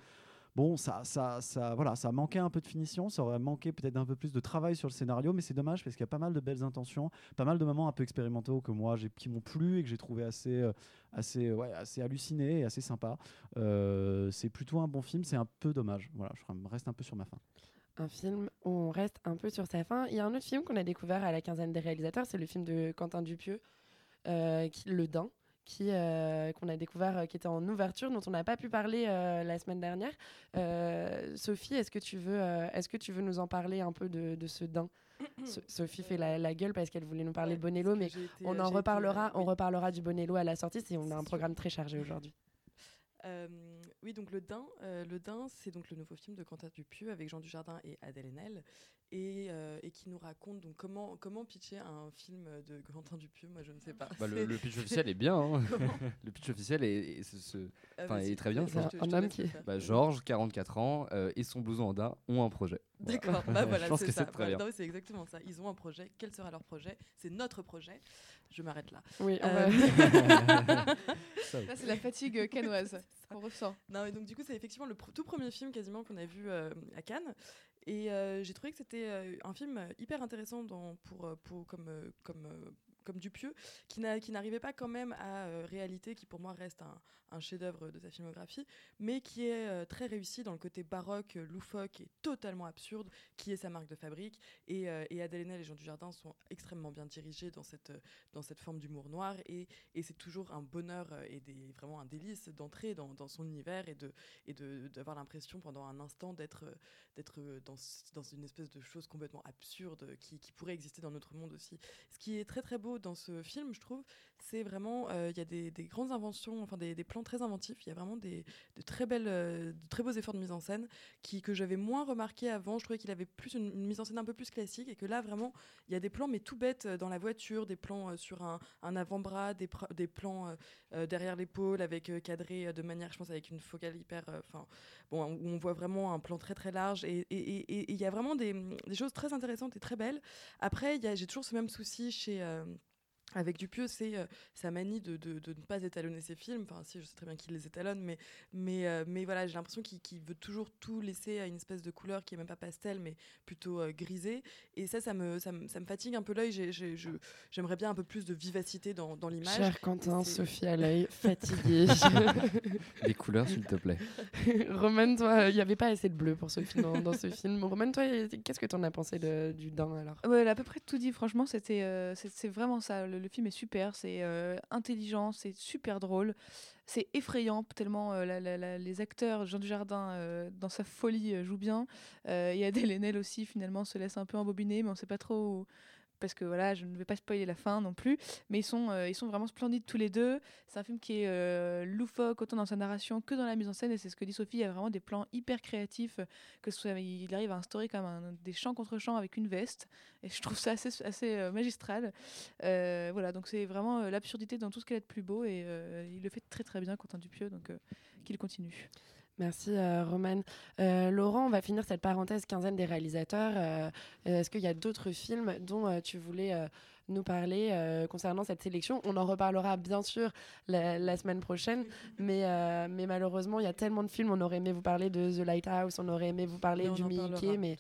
bon ça ça ça voilà ça manquait un peu de finition ça aurait manqué peut-être un peu plus de travail sur le scénario mais c'est dommage parce qu'il y a pas mal de belles intentions pas mal de moments un peu expérimentaux que moi qui m'ont plu et que j'ai trouvé assez euh, assez ouais assez halluciné et assez sympa Euh, c'est plutôt un bon film c'est un peu dommage. Voilà je reste un peu sur ma fin. Un film où on reste un peu sur sa fin. Il y a un autre film qu'on a découvert à la quinzaine des réalisateurs, c'est le film de Quentin Dupieux, euh, qui, Le Dain, qui euh, qu'on a découvert, euh, qui était en ouverture, dont on n'a pas pu parler euh, la semaine dernière. Sophie, est-ce que tu veux, est-ce que tu veux nous en parler un peu de, de ce Dain So- Sophie fait la, la gueule parce qu'elle voulait nous parler de Bonello, mais été- on en reparlera, on reparlera du Bonello à la sortie. Si on a un programme très chargé aujourd'hui. Euh, oui, donc Le Dain, euh, Le Dain, c'est donc le nouveau film de Quentin Dupieux avec Jean Dujardin et Adèle Haenel, et, euh, et qui nous raconte donc comment comment pitcher un film de Quentin Dupieux. Moi, je ne sais pas. Bah, le, pitch officiel est bien. hein. Le pitch officiel est, est- ce- ce- Ah, enfin, est très bien. te Un homme qui-. Bah, Georges, 44 ans, euh, et son blouson en daim ont un projet. Voilà. D'accord, bah voilà, je pense c'est que ça. c'est très Voilà, c'est exactement ça. Ils ont un projet. Quel sera leur projet? C'est notre projet. Je m'arrête là. Oui, on Euh, Ça, Là, c'est la fatigue canoise qu'on ressent. Non, et donc du coup, c'est effectivement le pr- tout premier film quasiment qu'on a vu euh, à Cannes. Et euh, j'ai trouvé que c'était euh, un film hyper intéressant dans, pour, euh, pour, comme, euh, comme, euh, comme Dupieux, qui n'a- qui n'arrivait pas quand même à euh, réalité, qui pour moi reste un, chef-d'œuvre de sa filmographie, mais qui est euh, très réussi dans le côté baroque, loufoque et totalement absurde, qui est sa marque de fabrique. Et, euh, et Haenel et Jean Dujardin sont extrêmement bien dirigés dans cette, euh, forme d'humour noir. Et, c'est toujours un bonheur et vraiment un délice d'entrer dans, son univers et d'avoir l'impression pendant un instant d'être dans, une espèce de chose complètement absurde qui pourrait exister dans notre monde aussi. Ce qui est très très beau dans ce film, je trouve, c'est vraiment euh, il y a des, des grandes inventions, enfin des, plans très inventifs. Il y a vraiment des de très belles, euh, très beaux efforts de mise en scène qui que j'avais moins remarqué avant. Je trouvais qu'il avait plus une, mise en scène un peu plus classique et que là vraiment il y a des plans mais tout bêtes euh, dans la voiture, des plans sur un, un avant-bras, des, des plans derrière l'épaule avec cadré de manière, je pense, avec une focale hyper, enfin bon, où on voit vraiment un plan très très large et il y a vraiment des, choses très intéressantes et très belles. Après, j'ai toujours ce même souci chez avec Dupieux, c'est euh, sa manie de, de- de ne pas étalonner ses films. Enfin, si, je sais très bien qu'il les étalonne, mais, mais, euh, mais voilà, j'ai l'impression qu'il qu'il veut toujours tout laisser à une espèce de couleur qui est même pas pastel, mais plutôt euh, grisée. Et ça, ça me, ça me, ça me fatigue un peu l'œil. J'ai- j'ai- je- J'aimerais bien un peu plus de vivacité dans, dans l'image. Cher Quentin, Sophie à l'œil, fatiguée. Des couleurs, s'il te plaît. Roman, toi, il n'y avait pas assez de bleu pour ce film, dans, dans ce film. Roman, toi, qu'est-ce que tu en as pensé de- du Dain alors? Ouais, elle a à peu près tout dit. Franchement, c'était, euh, c'est c'est vraiment ça. Le, le film est super. C'est euh, intelligent, c'est super drôle, c'est effrayant tellement euh, les acteurs, Jean Dujardin, euh, dans sa folie, joue bien. Euh, et Adèle Haenel aussi, finalement, se laisse un peu embobiner, mais on sait pas trop. où- Parce que voilà, je ne vais pas spoiler la fin non plus, mais ils sont, euh, ils sont vraiment splendides tous les deux. C'est un film qui est euh, loufoque autant dans sa narration que dans la mise en scène, et c'est ce que dit Sophie. Il y a vraiment des plans hyper créatifs, que ce soit, il arrive à instaurer comme des chants contre chants avec une veste, et je trouve ça assez, assez euh, magistral. Voilà, donc c'est vraiment l'absurdité dans tout ce qu'elle a de plus beau, et il le fait très très bien, Quentin Dupieux, donc qu'il continue. Merci euh, Roman. Euh, Laurent, on va finir cette parenthèse quinzaine des réalisateurs. Euh, Est-ce qu'il y a d'autres films dont euh, tu voulais euh, nous parler euh, concernant cette sélection? On en reparlera bien sûr la, la semaine prochaine, mais, euh, mais malheureusement, il y a tellement de films. On aurait aimé vous parler de The Lighthouse, on aurait aimé vous parler Mais du Mickey, mais,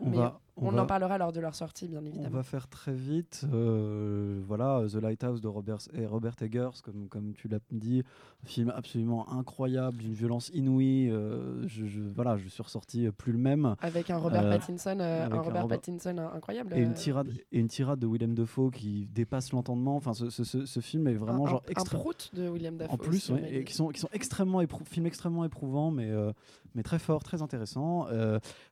On va, On, va- en parlera lors de leur sortie, bien On évidemment. va faire très vite. euh, voilà, The Lighthouse de Robert, et Robert Eggers, comme, comme tu l'as dit, un film absolument incroyable, d'une violence inouïe. euh, je, je- voilà, je suis ressorti plus le même. Avec un Robert Euh, Pattinson, euh, un Robert Pattinson incroyable. Et une tirade et une tirade de Willem Dafoe qui dépasse l'entendement. Enfin, ce, ce- ce- ce film est vraiment un, genre un extra- prout de William Dafoe. en plus, ouais, et qui sont, qui sont extrêmement éprou- films extrêmement éprouvants, mais, mais très forts, très intéressants.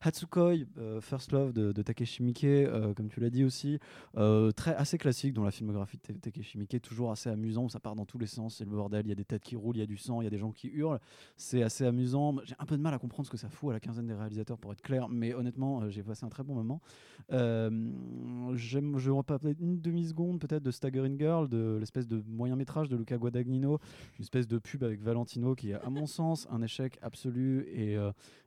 Hatsukoi, First Love de, de Takeshi Miike, euh, comme tu l'as dit aussi, euh, très assez classique dans la filmographie de Ta- Takeshi Miike, toujours assez amusant. Ça part dans tous les sens, c'est le bordel. Il y a des têtes qui roulent, il y a du sang, il y a des gens qui hurlent. C'est assez amusant. J'ai un peu de mal à comprendre ce que ça fout à la quinzaine des réalisateurs, pour être clair, mais honnêtement, euh, j'ai passé un très bon moment. J'aime- je reparler une demi-seconde peut-être de Staggering Girl, de l'espèce de moyen métrage de Luca Guadagnino, une espèce de pub avec Valentino qui est à mon sens un échec absolu et,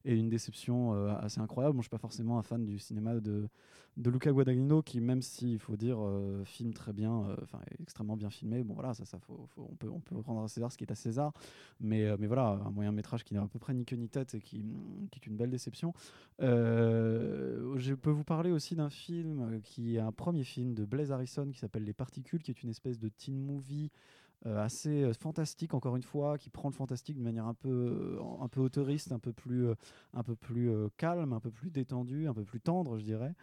et une déception assez incroyable. Moi, je suis pas forcément un fan du cinéma de, Luca Guadagnino qui, même s'il faut dire, euh, filme très bien, euh, enfin extrêmement bien filmé. Bon voilà, ça, ça faut, on peut on peut rendre à César ce qui est à César, mais euh, mais voilà, un moyen métrage qui n'a à peu près ni queue ni tête et qui, qui est une belle déception. Je peux vous parler aussi d'un film qui est un premier film de Blaise Harrison qui s'appelle Les Particules, qui est une espèce de teen movie assez euh, fantastique encore une fois, qui prend le fantastique de manière un peu euh, un peu autoriste, un peu plus euh, un peu plus euh, calme, un peu plus détendu, un peu plus tendre, je dirais.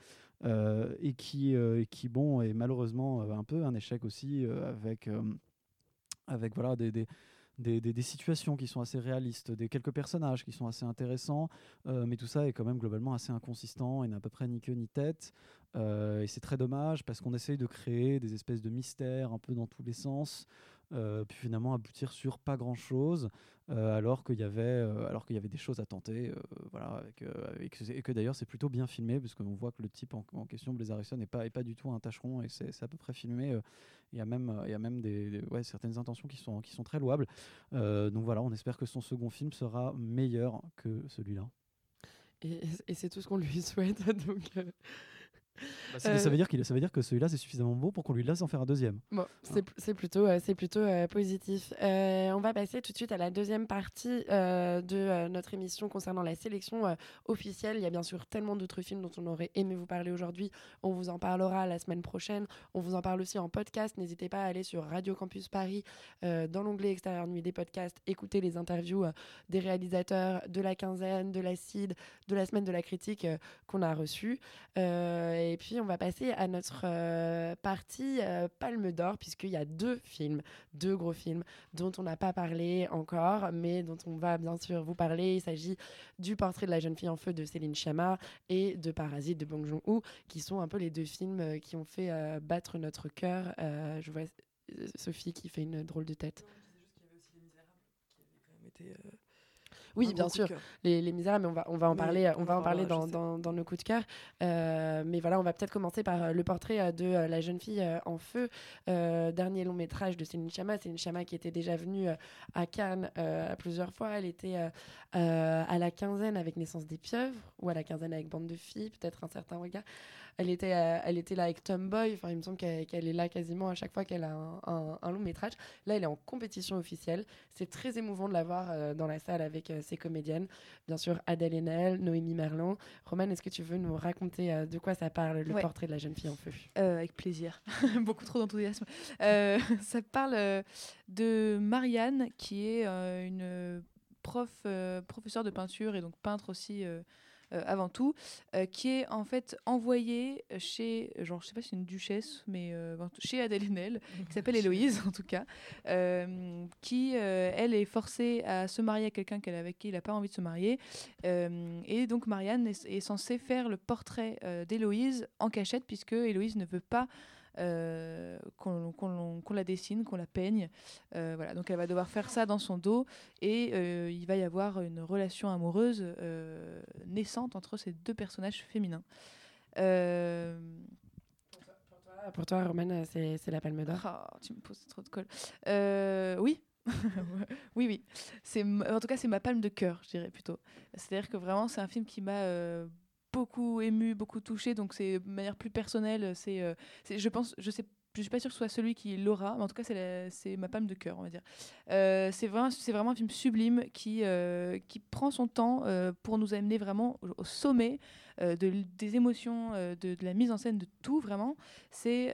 Euh, et qui euh, qui bon est malheureusement euh, un peu un échec aussi euh, avec euh, avec voilà des, des des, des- situations qui sont assez réalistes, des quelques personnages qui sont assez intéressants, euh, mais tout ça est quand même globalement assez inconsistant et n'a à peu près ni queue ni tête. Euh, et c'est très dommage parce qu'on essaye de créer des espèces de mystères un peu dans tous les sens, euh, puis finalement aboutir sur pas grand chose, alors qu'il y avait, euh, alors qu'il y avait des choses à tenter, euh, voilà, avec, euh, et que d'ailleurs c'est plutôt bien filmé parce qu'on voit que le type en, question, Blaise n'est pas, est pas du tout un tâcheron et c'est à peu près filmé. euh, il y a même, euh, il y a même des, certaines intentions qui sont, qui sont très louables. Euh, donc voilà, on espère que son second film sera meilleur que celui-là. Et, c'est tout ce qu'on lui souhaite. Donc, euh, Bah, ça, ça veut dire qu'il, ça veut dire que celui-là c'est suffisamment bon pour qu'on lui laisse en faire un deuxième. Bon, c'est pl- c'est plutôt, euh, c'est plutôt euh, positif. Euh, on va passer tout de suite à la deuxième partie euh, de euh, notre émission concernant la sélection euh, officielle. Il y a bien sûr tellement d'autres films dont on aurait aimé vous parler aujourd'hui. On vous en parlera la semaine prochaine. On vous en parle aussi en podcast. N'hésitez pas à aller sur Radio Campus Paris euh, dans l'onglet Extérieur Nuit des podcasts, écouter les interviews euh, des réalisateurs de la quinzaine, de l'acide, de la semaine de la critique euh, qu'on a reçues. Euh, et puis on va passer à notre euh, partie euh, Palme d'Or, puisqu'il y a deux films, deux gros films dont on n'a pas parlé encore, mais dont on va bien sûr vous parler. Il s'agit du Portrait de la jeune fille en feu de Céline Sciamma et de Parasite de Bong Joon-ho, qui sont un peu les deux films euh, qui ont fait battre notre cœur. Je vois Sophie qui fait une drôle de tête. été, euh, Oui, un bien sûr, les, les Misérables, mais on va, on va en Oui, parler, on on va en parler dans, je dans, dans nos coups de cœur. Euh, mais voilà, on va peut-être commencer par euh, le portrait euh, de euh, la jeune fille euh, en feu, euh, dernier long métrage de Céline Sciamma. Céline Sciamma qui était déjà venue euh, à Cannes euh, plusieurs fois. Elle était euh, euh, à la quinzaine avec Naissance des pieuvres ou à la quinzaine avec Bande de filles, peut-être un certain regard. Elle était, euh, elle était là avec Tomboy. Enfin, il me semble qu'elle est là quasiment à chaque fois qu'elle a un, un- un long métrage. Là, elle est en compétition officielle. C'est très émouvant de la voir euh, dans la salle avec euh, ses comédiennes. Bien sûr, Adèle Haenel, Noémie Merlan. Romane, est-ce que tu veux nous raconter euh, de quoi ça parle, le Ouais. portrait de la jeune fille en feu? Avec plaisir. Beaucoup trop d'enthousiasme. Ça parle de Marianne, qui est une prof, professeure de peinture et donc peintre aussi avant tout, euh, qui est en fait envoyée chez, genre, je sais pas si c'est une duchesse, mais euh, chez Adèle Haenel, qui s'appelle Héloïse en tout cas, euh, qui, euh, elle, est forcée à se marier à quelqu'un qu'elle avec qui elle n'a pas envie de se marier. Euh, et donc Marianne est, est censée faire le portrait euh, d'Héloïse en cachette, puisque Héloïse ne veut pas euh, qu'on la dessine, qu'on la peigne. Euh, voilà, donc elle va devoir faire ça dans son dos et euh, il va y avoir une relation amoureuse naissante entre ces deux personnages féminins. Pour toi, Romane, c'est c'est la Palme d'Or. Ah, tu me poses trop de colle. Oui. oui, oui. En tout cas c'est ma palme de cœur, je dirais plutôt. C'est-à-dire que vraiment c'est un film qui m'a euh, beaucoup ému, beaucoup touché. Donc c'est de manière plus personnelle. Euh, c'est- je pense, je sais, je suis pas sûre que ce soit celui qui l'aura, mais en tout cas c'est, ma palme de cœur, on va dire. Euh, c'est vraiment, vraiment un film sublime qui euh, qui prend son temps pour nous amener vraiment au, sommet de, des émotions, de, de la mise en scène, de tout vraiment. C'est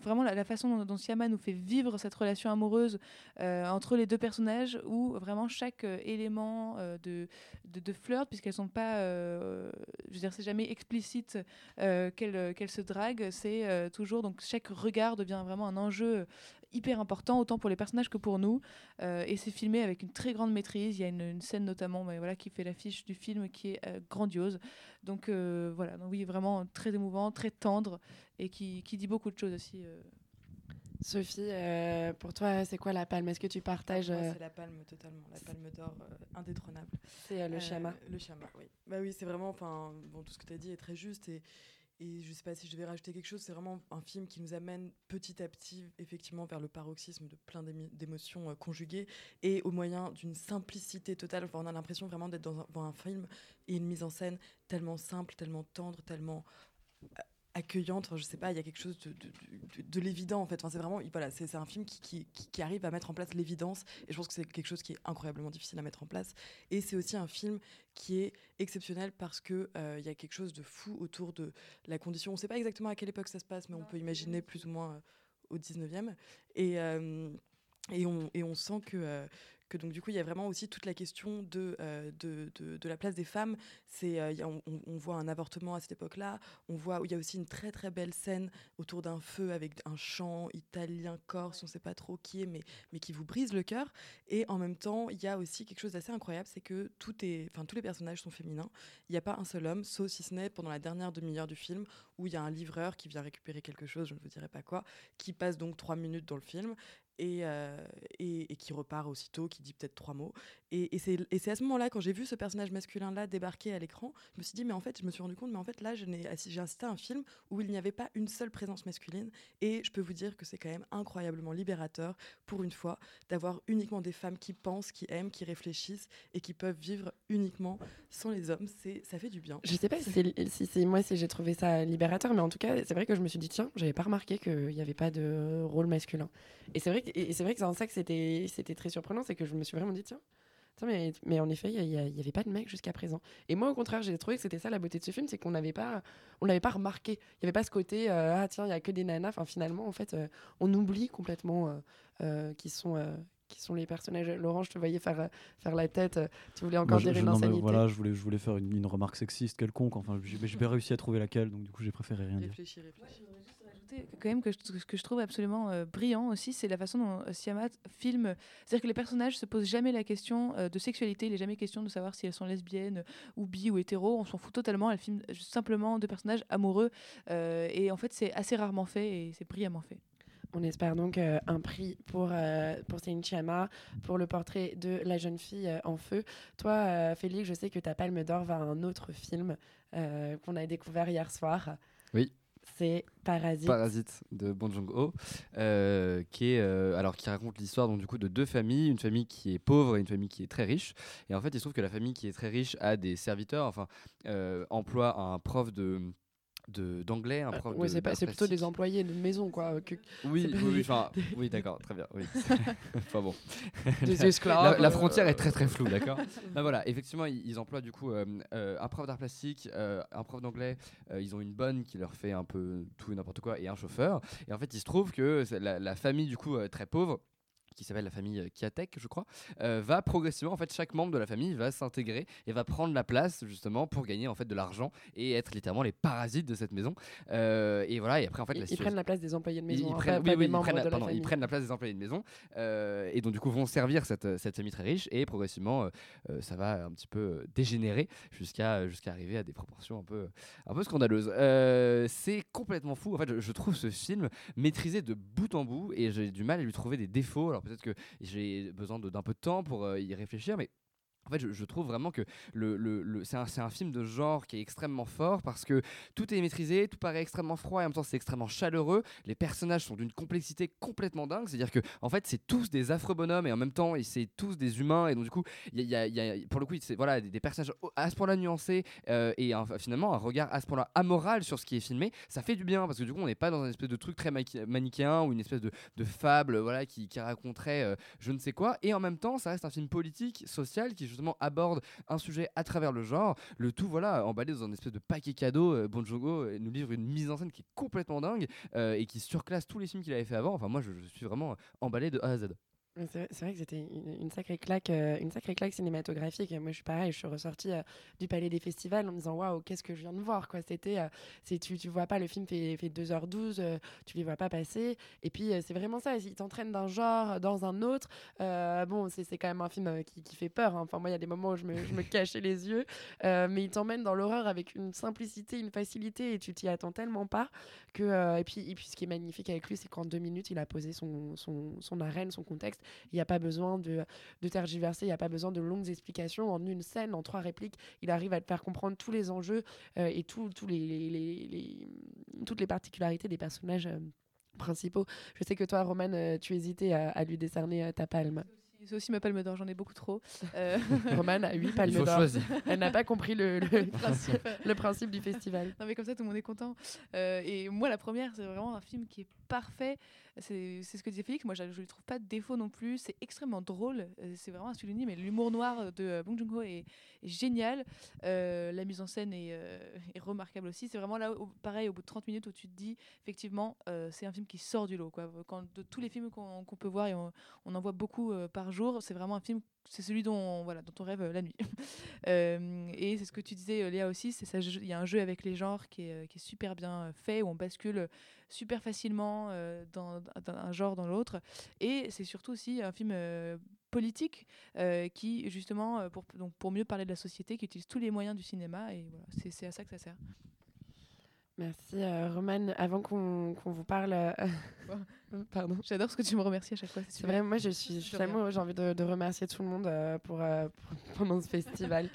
vraiment la, façon dont, dont Siama nous fait vivre cette relation amoureuse euh, entre les deux personnages, où vraiment chaque euh, élément euh, de, de, flirt, puisqu'elles sont pas, je veux dire, c'est jamais explicite qu'elles qu'elles se draguent, c'est toujours donc chaque regard devient vraiment un enjeu hyper important autant pour les personnages que pour nous Euh, et c'est filmé avec une très grande maîtrise il y a une, une scène notamment mais voilà qui fait l'affiche du film qui est euh, grandiose donc euh, voilà donc oui vraiment très émouvant très tendre et qui, qui dit beaucoup de choses aussi euh. Sophie, euh, pour toi, c'est quoi la palme? Est-ce que tu partages euh, c'est la palme totalement, la palme d'or euh, indétrônable. C'est, euh, le Shyama. Le Shyama, oui. Bah oui, c'est vraiment, enfin, bon, tout ce que tu as dit est très juste et, et je sais pas si je devais rajouter quelque chose, c'est vraiment un film qui nous amène petit à petit, effectivement, vers le paroxysme de plein d'émotions euh, conjuguées et au moyen d'une simplicité totale. On a l'impression vraiment d'être dans un film et une mise en scène tellement simple, tellement tendre, tellement euh, accueillante. Enfin, je sais pas, il y a quelque chose de, de, de- de l'évident en fait. Enfin, c'est vraiment, voilà, c'est un film qui, qui, qui- qui arrive à mettre en place l'évidence et je pense que c'est quelque chose qui est incroyablement difficile à mettre en place. Et c'est aussi un film qui est exceptionnel parce que euh, il y a quelque chose de fou autour de la condition. On sait pas exactement à quelle époque ça se passe, mais on peut imaginer plus ou moins euh, au 19e. Et, euh, et, on, et on sent que, donc du coup il y a vraiment aussi toute la question de, euh, de, de, la place des femmes. C'est, euh, on, voit un avortement à cette époque-là. On voit il y a aussi une très très belle scène autour d'un feu avec un chant italien corse, on sait pas trop qui est, mais mais qui vous brise le cœur. Et en même temps il y a aussi quelque chose d'assez incroyable, c'est que tout est, enfin tous les personnages sont féminins. Il n'y a pas un seul homme, sauf si ce n'est pendant la dernière demi-heure du film où il y a un livreur qui vient récupérer quelque chose, je ne vous dirai pas quoi, qui passe donc trois minutes dans le film et, euh, et, et qui repart aussitôt, qui dit peut-être trois mots. Et, et c'est à ce moment-là, quand j'ai vu ce personnage masculin-là débarquer à l'écran, je me suis dit, mais en fait, je me suis rendu compte, mais en fait, là, j'ai assisté à un film où il n'y avait pas une seule présence masculine. Et je peux vous dire que c'est quand même incroyablement libérateur, pour une fois, d'avoir uniquement des femmes qui pensent, qui aiment, qui réfléchissent et qui peuvent vivre uniquement sans les hommes. Ça fait du bien. Je sais pas si c'est si c'est moi si j'ai trouvé ça libérateur, mais en tout cas, c'est vrai que je me suis dit tiens, j'avais pas remarqué qu'il n'y avait pas de rôle masculin. Et c'est vrai que et c'est vrai que c'est en ça que c'était c'était très surprenant, c'est que je me suis vraiment dit tiens. tiens, mais, mais en effet, il n'y avait pas de mec jusqu'à présent. Et moi, au contraire, j'ai trouvé que c'était ça la beauté de ce film, c'est qu'on n'avait pas, on l'avait pas remarqué. Il n'y avait pas ce côté euh, ah tiens, il y a que des nanas. Enfin, finalement, en fait, euh, on oublie complètement euh, euh, qui sont euh, qui sont les personnages. Laurent, je te voyais faire faire la tête. euh, Tu voulais encore dire je- une non, insanité. voilà, je voulais, je voulais faire une, une remarque sexiste quelconque. Enfin, j'ai pas réussi à trouver laquelle, donc du coup, j'ai préféré rien dire. Réfléchis, réfléchis. Rajouter quand même que je, ce que je trouve absolument euh, brillant aussi, c'est la façon dont euh, Siamat filme. C'est-à-dire que les personnages se posent jamais la question euh, de sexualité, il n'est jamais question de savoir si elles sont lesbiennes ou bi ou hétéro. On s'en fout totalement. Elle filme simplement deux personnages amoureux. euh, et en fait, c'est assez rarement fait et c'est brillamment fait. On espère donc euh, un prix pour, euh, pour Céline pour le portrait de la jeune fille euh, en feu. Toi, euh, Félix, je sais que ta palme d'or va à un autre film euh, qu'on a découvert hier soir. Oui. C'est Parasite. De Bong euh, qui est euh, alors qui raconte l'histoire donc du coup de deux familles, une famille qui est pauvre et une famille qui est très riche. Et en fait, il se trouve que la famille qui est très riche a des serviteurs, enfin euh, emploie un prof de- d'anglais, un prof Euh, Ouais, c'est plutôt des employés de maison, quoi. que- Oui, oui, oui, des- enfin, oui, d'accord, très bien. Oui. enfin bon. Des La- esclaves, La, la euh. frontière est très très floue, d'accord. Ben voilà, effectivement, ils, ils emploient du coup euh, euh, un prof d'art plastique, euh, un prof d'anglais. euh, ils ont une bonne qui leur fait un peu tout et n'importe quoi et un chauffeur. Et en fait, il se trouve que la, la famille du coup euh, très pauvre qui s'appelle la famille euh, Kiatek, je crois, euh, va progressivement, en fait, chaque membre de la famille va s'intégrer et va prendre la place justement pour gagner en fait de l'argent et être littéralement les parasites de cette maison. Euh, et voilà, et après en fait, Ils, la ils situation- prennent la place des employés de ils- maison, ils prennent, oui, oui, ils prennent la, pardon, ils prennent la place des employés de maison euh, et donc du coup vont servir cette, cette famille très riche et progressivement ça va un petit peu dégénérer jusqu'à jusqu'à arriver à des proportions un peu un peu scandaleuses. C'est complètement fou. En fait, je, je trouve ce film maîtrisé de bout en bout et j'ai du mal à lui trouver des défauts. Alors peut-être que j'ai besoin d'un peu de temps pour euh, y réfléchir, mais en fait, je, trouve vraiment que c'est un, un film de genre qui est extrêmement fort parce que tout est maîtrisé, tout paraît extrêmement froid et en même temps c'est extrêmement chaleureux. Les personnages sont d'une complexité complètement dingue. C'est-à-dire que en fait, c'est tous des affreux bonhommes et en même temps, c'est tous des humains. Et donc du coup, il y a, pour le coup, voilà des, personnages à ce point-là nuancés euh, et un- finalement un regard à ce point-là amoral sur ce qui est filmé. Ça fait du bien parce que du coup, on n'est pas dans une espèce de truc très manichéen ou une espèce de, fable, voilà, qui, qui raconterait euh, je ne sais quoi. Et en même temps, ça reste un film politique, social qui justement aborde un sujet à travers le genre. Le tout, voilà, emballé dans un espèce de paquet cadeau. Euh, Bon Joon-ho euh, nous livre une mise en scène qui est complètement dingue euh, et qui surclasse tous les films qu'il avait fait avant. Enfin, moi, je, je suis vraiment emballé de A à Z. C'est vrai que c'était une, sacrée claque, euh, une sacrée claque cinématographique. Moi, je suis pareil, je suis ressortie euh, du Palais des Festivals en me disant waouh, qu'est-ce que je viens de voir quoi. C'était, euh, c'est tu tu vois pas le film fait, fait 2h12, euh, tu les vois pas passer. Et puis c'est vraiment ça, il t'entraîne d'un genre dans un autre. Bon, c'est quand même un film qui, qui fait peur. hein. Enfin moi, il y a des moments où je me, je me cachais les yeux, mais il t'emmène dans l'horreur avec une simplicité, une facilité, et tu t'y attends tellement pas que. et puis et puis ce qui est magnifique avec lui, c'est qu'en deux minutes, il a posé son son, son arène, son contexte. Il n'y a pas besoin de, de tergiverser, il n'y a pas besoin de longues explications. En une scène, en trois répliques, il arrive à te faire comprendre tous les enjeux euh, et tous tous les, les- les- les- toutes les particularités des personnages euh, principaux. Je sais que toi, Roman, euh, tu hésitais à, à lui décerner ta palme. C'est aussi ma palme d'or, j'en ai beaucoup trop. Euh, Roman a 8 palmes d'or. Elle n'a pas compris le, le principe, le principe du festival. Non mais comme ça tout le monde est content. Euh, et moi la première c'est vraiment un film qui est parfait. C'est ce que disait Félix. Moi je, je lui trouve pas de défaut non plus. C'est extrêmement drôle. Euh, C'est vraiment un pseudonyme. Et l'humour noir de euh, Bong Joon-ho est, génial. Euh, la mise en scène est, remarquable aussi. C'est vraiment là pareil au bout de 30 minutes où tu te dis effectivement c'est un film qui sort du lot quoi. De tous les films qu'on peut voir et on, en voit beaucoup par jour, c'est vraiment un film c'est celui dont voilà dont on rêve euh, la nuit. Euh, et c'est ce que tu disais, euh, Léa aussi, c'est ça. Il y a un jeu avec les genres qui est, qui est super bien fait, où on bascule super facilement euh, d'un d'un genre dans l'autre. Et c'est surtout aussi un film politique qui, justement, pour, donc pour mieux parler de la société, qui utilise tous les moyens du cinéma. Et voilà, c'est à ça que ça sert. Merci, euh, Roman. Avant qu'on vous parle. euh, Pardon. J'adore ce que tu me remercies à chaque fois. C'est vrai, moi je suis, j'ai envie de, de remercier tout le monde euh, pour, euh, pour- pendant ce festival.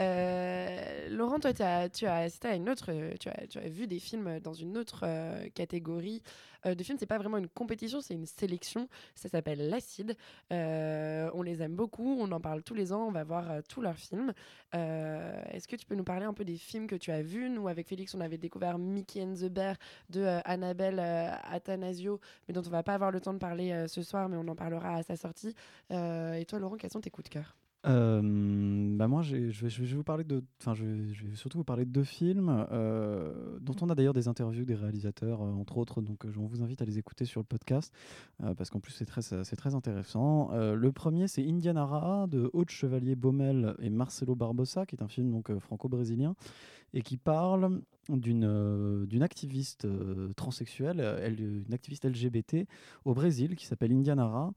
Euh, Laurent, toi tu as, une autre, euh, tu as, vu des films dans une autre euh, catégorie de films. C'est pas vraiment une compétition, c'est une sélection. Ça s'appelle l'Acide. On les aime beaucoup, on en parle tous les ans, on va voir tous leurs films. Est-ce que tu peux nous parler un peu des films que tu as vus? Nous, avec Félix, on avait découvert Mickey and the Bear de Annabelle Athanasio, mais dont on va pas avoir le temps de parler ce soir, mais on en parlera à sa sortie. Et toi, Laurent, quels sont tes coups de cœur? Euh, bah moi, je vais, vous parler de, enfin, je vais, surtout vous parler de deux films euh, dont on a d'ailleurs des interviews des réalisateurs, euh, entre autres. Donc, euh, on vous invite à les écouter sur le podcast euh, parce qu'en plus c'est très, c'est très intéressant. Euh, le premier, c'est Indianara de Haute Chevalier Baumel et Marcelo Barbosa, qui est un film donc euh, franco-brésilien et qui parle d'une euh, d'une activiste euh, transsexuelle, euh, une activiste LGBT au Brésil qui s'appelle Indianara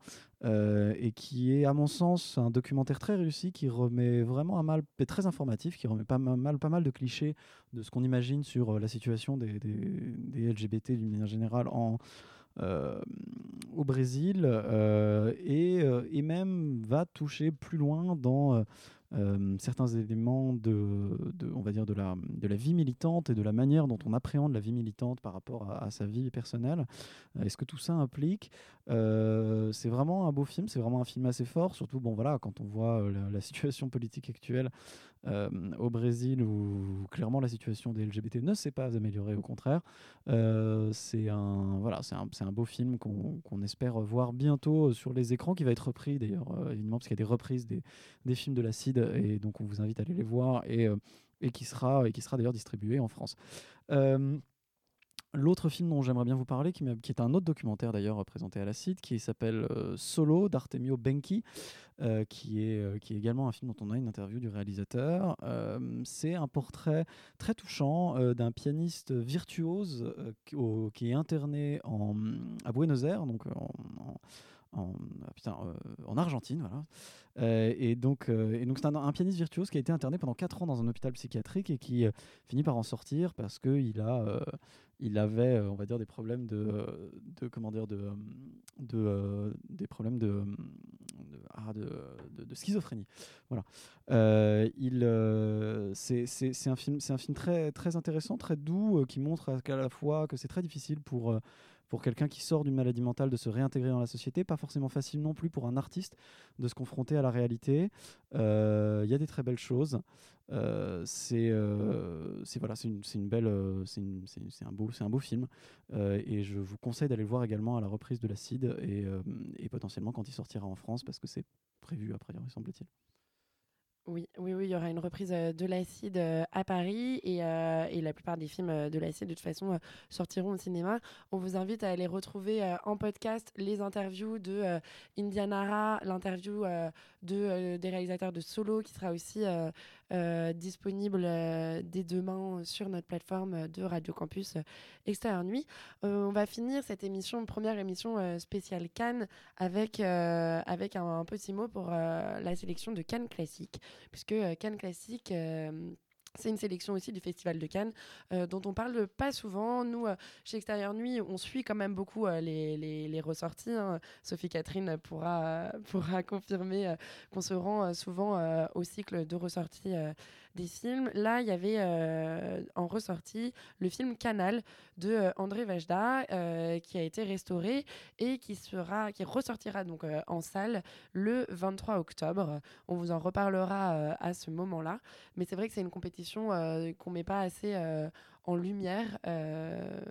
euh, et qui est à mon sens un documentaire très réussi qui remet vraiment à mal, très informatif, qui remet pas ma- mal, pas mal de clichés de ce qu'on imagine sur la situation des, des- LGBT d'une manière générale en, au Brésil et, et même va toucher plus loin dans euh, certains éléments de, on va dire de la, de la vie militante et de la manière dont on appréhende la vie militante par rapport à, sa vie personnelle. Euh, Est-ce que tout ça implique Euh, C'est vraiment un beau film, c'est vraiment un film assez fort, surtout bon voilà quand on voit la situation politique actuelle euh, au Brésil où, clairement la situation des LGBT ne s'est pas améliorée, au contraire. Euh, c'est un voilà, un, un beau film qu'on qu'on espère voir bientôt sur les écrans, qui va être repris d'ailleurs euh, évidemment parce qu'il y a des reprises des, des films de l'acide et donc on vous invite à aller les voir et, euh, et qui sera sera d'ailleurs distribué en France. Euh, L'autre film dont j'aimerais bien vous parler, qui, est un autre documentaire d'ailleurs présenté à la CID, qui s'appelle euh, Solo d'Artemio Benki, euh, qui, est, euh, qui est également un film dont on a une interview du réalisateur. C'est un portrait très touchant d'un pianiste virtuose qui, est interné en, à Buenos Aires, donc en- en, ah, euh, en Argentine, voilà. Euh, euh, et donc c'est un, pianiste virtuose qui a été interné pendant 4 ans dans un hôpital psychiatrique et qui finit par en sortir parce qu'il avait, on va dire, des problèmes de, comment dire, de, de des problèmes de, ah, schizophrénie. Voilà. Il, c'est, un film, très, très intéressant, très doux, qui montre à, la fois que c'est très difficile pour pour quelqu'un qui sort d'une maladie mentale de se réintégrer dans la société, pas forcément facile non plus pour un artiste de se confronter à la réalité. Euh, Il y a des très belles choses. Euh, c'est euh, c'est- voilà, une, euh, un beau, un beau film. Euh, et je vous conseille d'aller le voir également à la reprise de l'acide et, euh, et potentiellement quand il sortira en France parce que c'est prévu a priori semble-t-il. Oui, oui, oui, il y aura une reprise euh, de l'Acide euh, à Paris et, euh, et la plupart des films de l'Acide, de toute façon, sortiront au cinéma. On vous invite à aller retrouver en podcast les interviews de euh, Indianara, l'interview de, des réalisateurs de Solo qui sera aussi disponible euh, dès demain sur notre plateforme de Radio Campus euh, Extérieur Nuit. Euh, on va finir cette émission, première émission euh, spéciale Cannes, avec, euh, avec un, un petit mot pour euh, la sélection de Cannes Classique, puisque euh, Cannes Classique... c'est une sélection aussi du Festival de Cannes euh, dont on parle pas souvent. Nous, euh, chez Extérieur Nuit, on suit quand même beaucoup euh, les, ressorties. hein. Sophie Catherine pourra, pourra confirmer qu'on se rend souvent au cycle de ressorties des films. Là, il y avait euh, en ressortie le film Canal de euh, André Vajda euh, qui a été restauré et qui, sera, qui ressortira donc en salle le 23 octobre. On vous en reparlera à ce moment-là. Mais c'est vrai que c'est une compétition euh, qu'on met pas assez en lumière, euh,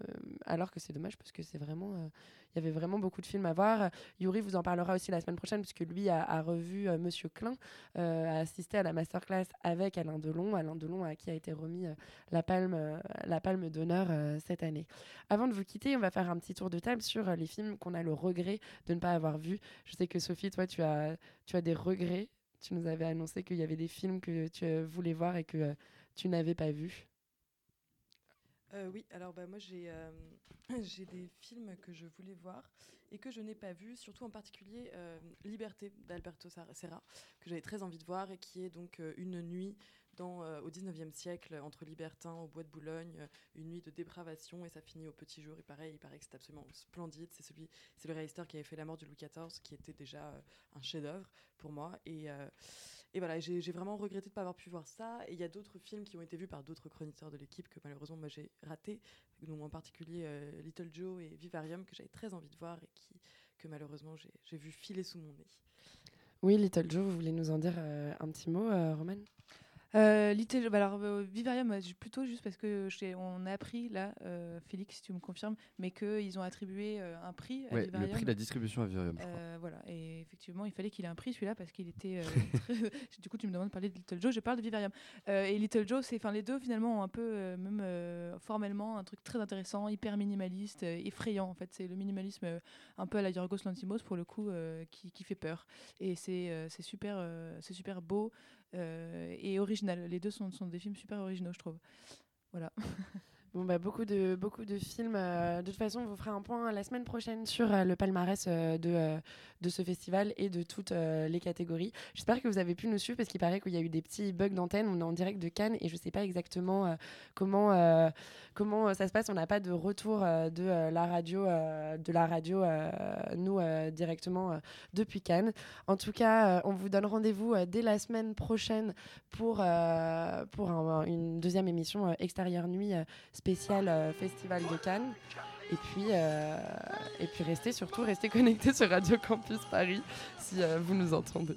alors que c'est dommage parce que c'est vraiment, euh, il y avait vraiment beaucoup de films à voir. Yuri vous en parlera aussi la semaine prochaine puisque lui a, a revu euh, Monsieur Klein, a assisté à la masterclass avec Alain Delon, Alain Delon à qui a été remis la palme, la palme d'honneur cette année. Avant de vous quitter, on va faire un petit tour de table sur les films qu'on a le regret de ne pas avoir vus. Je sais que Sophie, toi, tu as, tu as des regrets. Tu nous avais annoncé qu'il y avait des films que tu voulais voir et que tu n'avais pas vus. Euh, oui, alors bah, moi j'ai euh, j'ai des films que je voulais voir et que je n'ai pas vus, surtout en particulier euh, Liberté d'Alberto Serra, que j'avais très envie de voir et qui est donc une nuit au 19e siècle entre libertins au bois de Boulogne, une nuit de dépravation et ça finit au petit jour. Et pareil, il paraît que c'est absolument splendide. C'est celui, c'est le réalisateur qui avait fait La mort de Louis XIV, qui était déjà un chef-d'œuvre pour moi. Et, et voilà, j'ai vraiment regretté de ne pas avoir pu voir ça. Et il y a d'autres films qui ont été vus par d'autres chroniqueurs de l'équipe que malheureusement moi j'ai raté, dont en particulier euh, Little Joe et Vivarium que j'avais très envie de voir et qui, que malheureusement j'ai j'ai vu filer sous mon nez. Oui, Little Joe, vous voulez nous en dire euh, un petit mot, euh, Roman? Euh, Little- bah alors euh, Vivarium, plutôt juste parce que on a appris là, euh, Félix, si tu me confirmes, mais qu'ils ont attribué un prix à Ouais, le Vivarium. prix de la distribution à Vivarium, je crois. Voilà, et effectivement, il fallait qu'il ait un prix celui-là parce qu'il était. très- Du coup, tu me demandes de parler de Little Joe, je parle de Vivarium. Et Little Joe, c'est, enfin, les deux finalement ont un peu, même formellement, un truc très intéressant, hyper minimaliste, effrayant en fait. C'est le minimalisme un peu à la Yorgos Lanthimos pour le coup, qui, qui fait peur. Et c'est, c'est super, c'est super beau et original. Les deux sont, sont des films super originaux, je trouve. Voilà. Bon, bah, beaucoup, de, beaucoup de films. euh, de toute façon, on vous fera un point la semaine prochaine sur euh, le palmarès euh, de, de ce festival et de toutes les catégories. J'espère que vous avez pu nous suivre parce qu'il paraît qu'il y a eu des petits bugs d'antenne. On est en direct de Cannes et je ne sais pas exactement comment, comment ça se passe. On n'a pas de retour de la radio, de la radio nous, directement depuis Cannes. En tout cas, on vous donne rendez-vous dès la semaine prochaine pour, pour un- une deuxième émission Extérieure Nuit spéciale euh, Festival de Cannes. Et puis, euh, et puis restez surtout, restez connectés sur Radio Campus Paris si euh, vous nous entendez.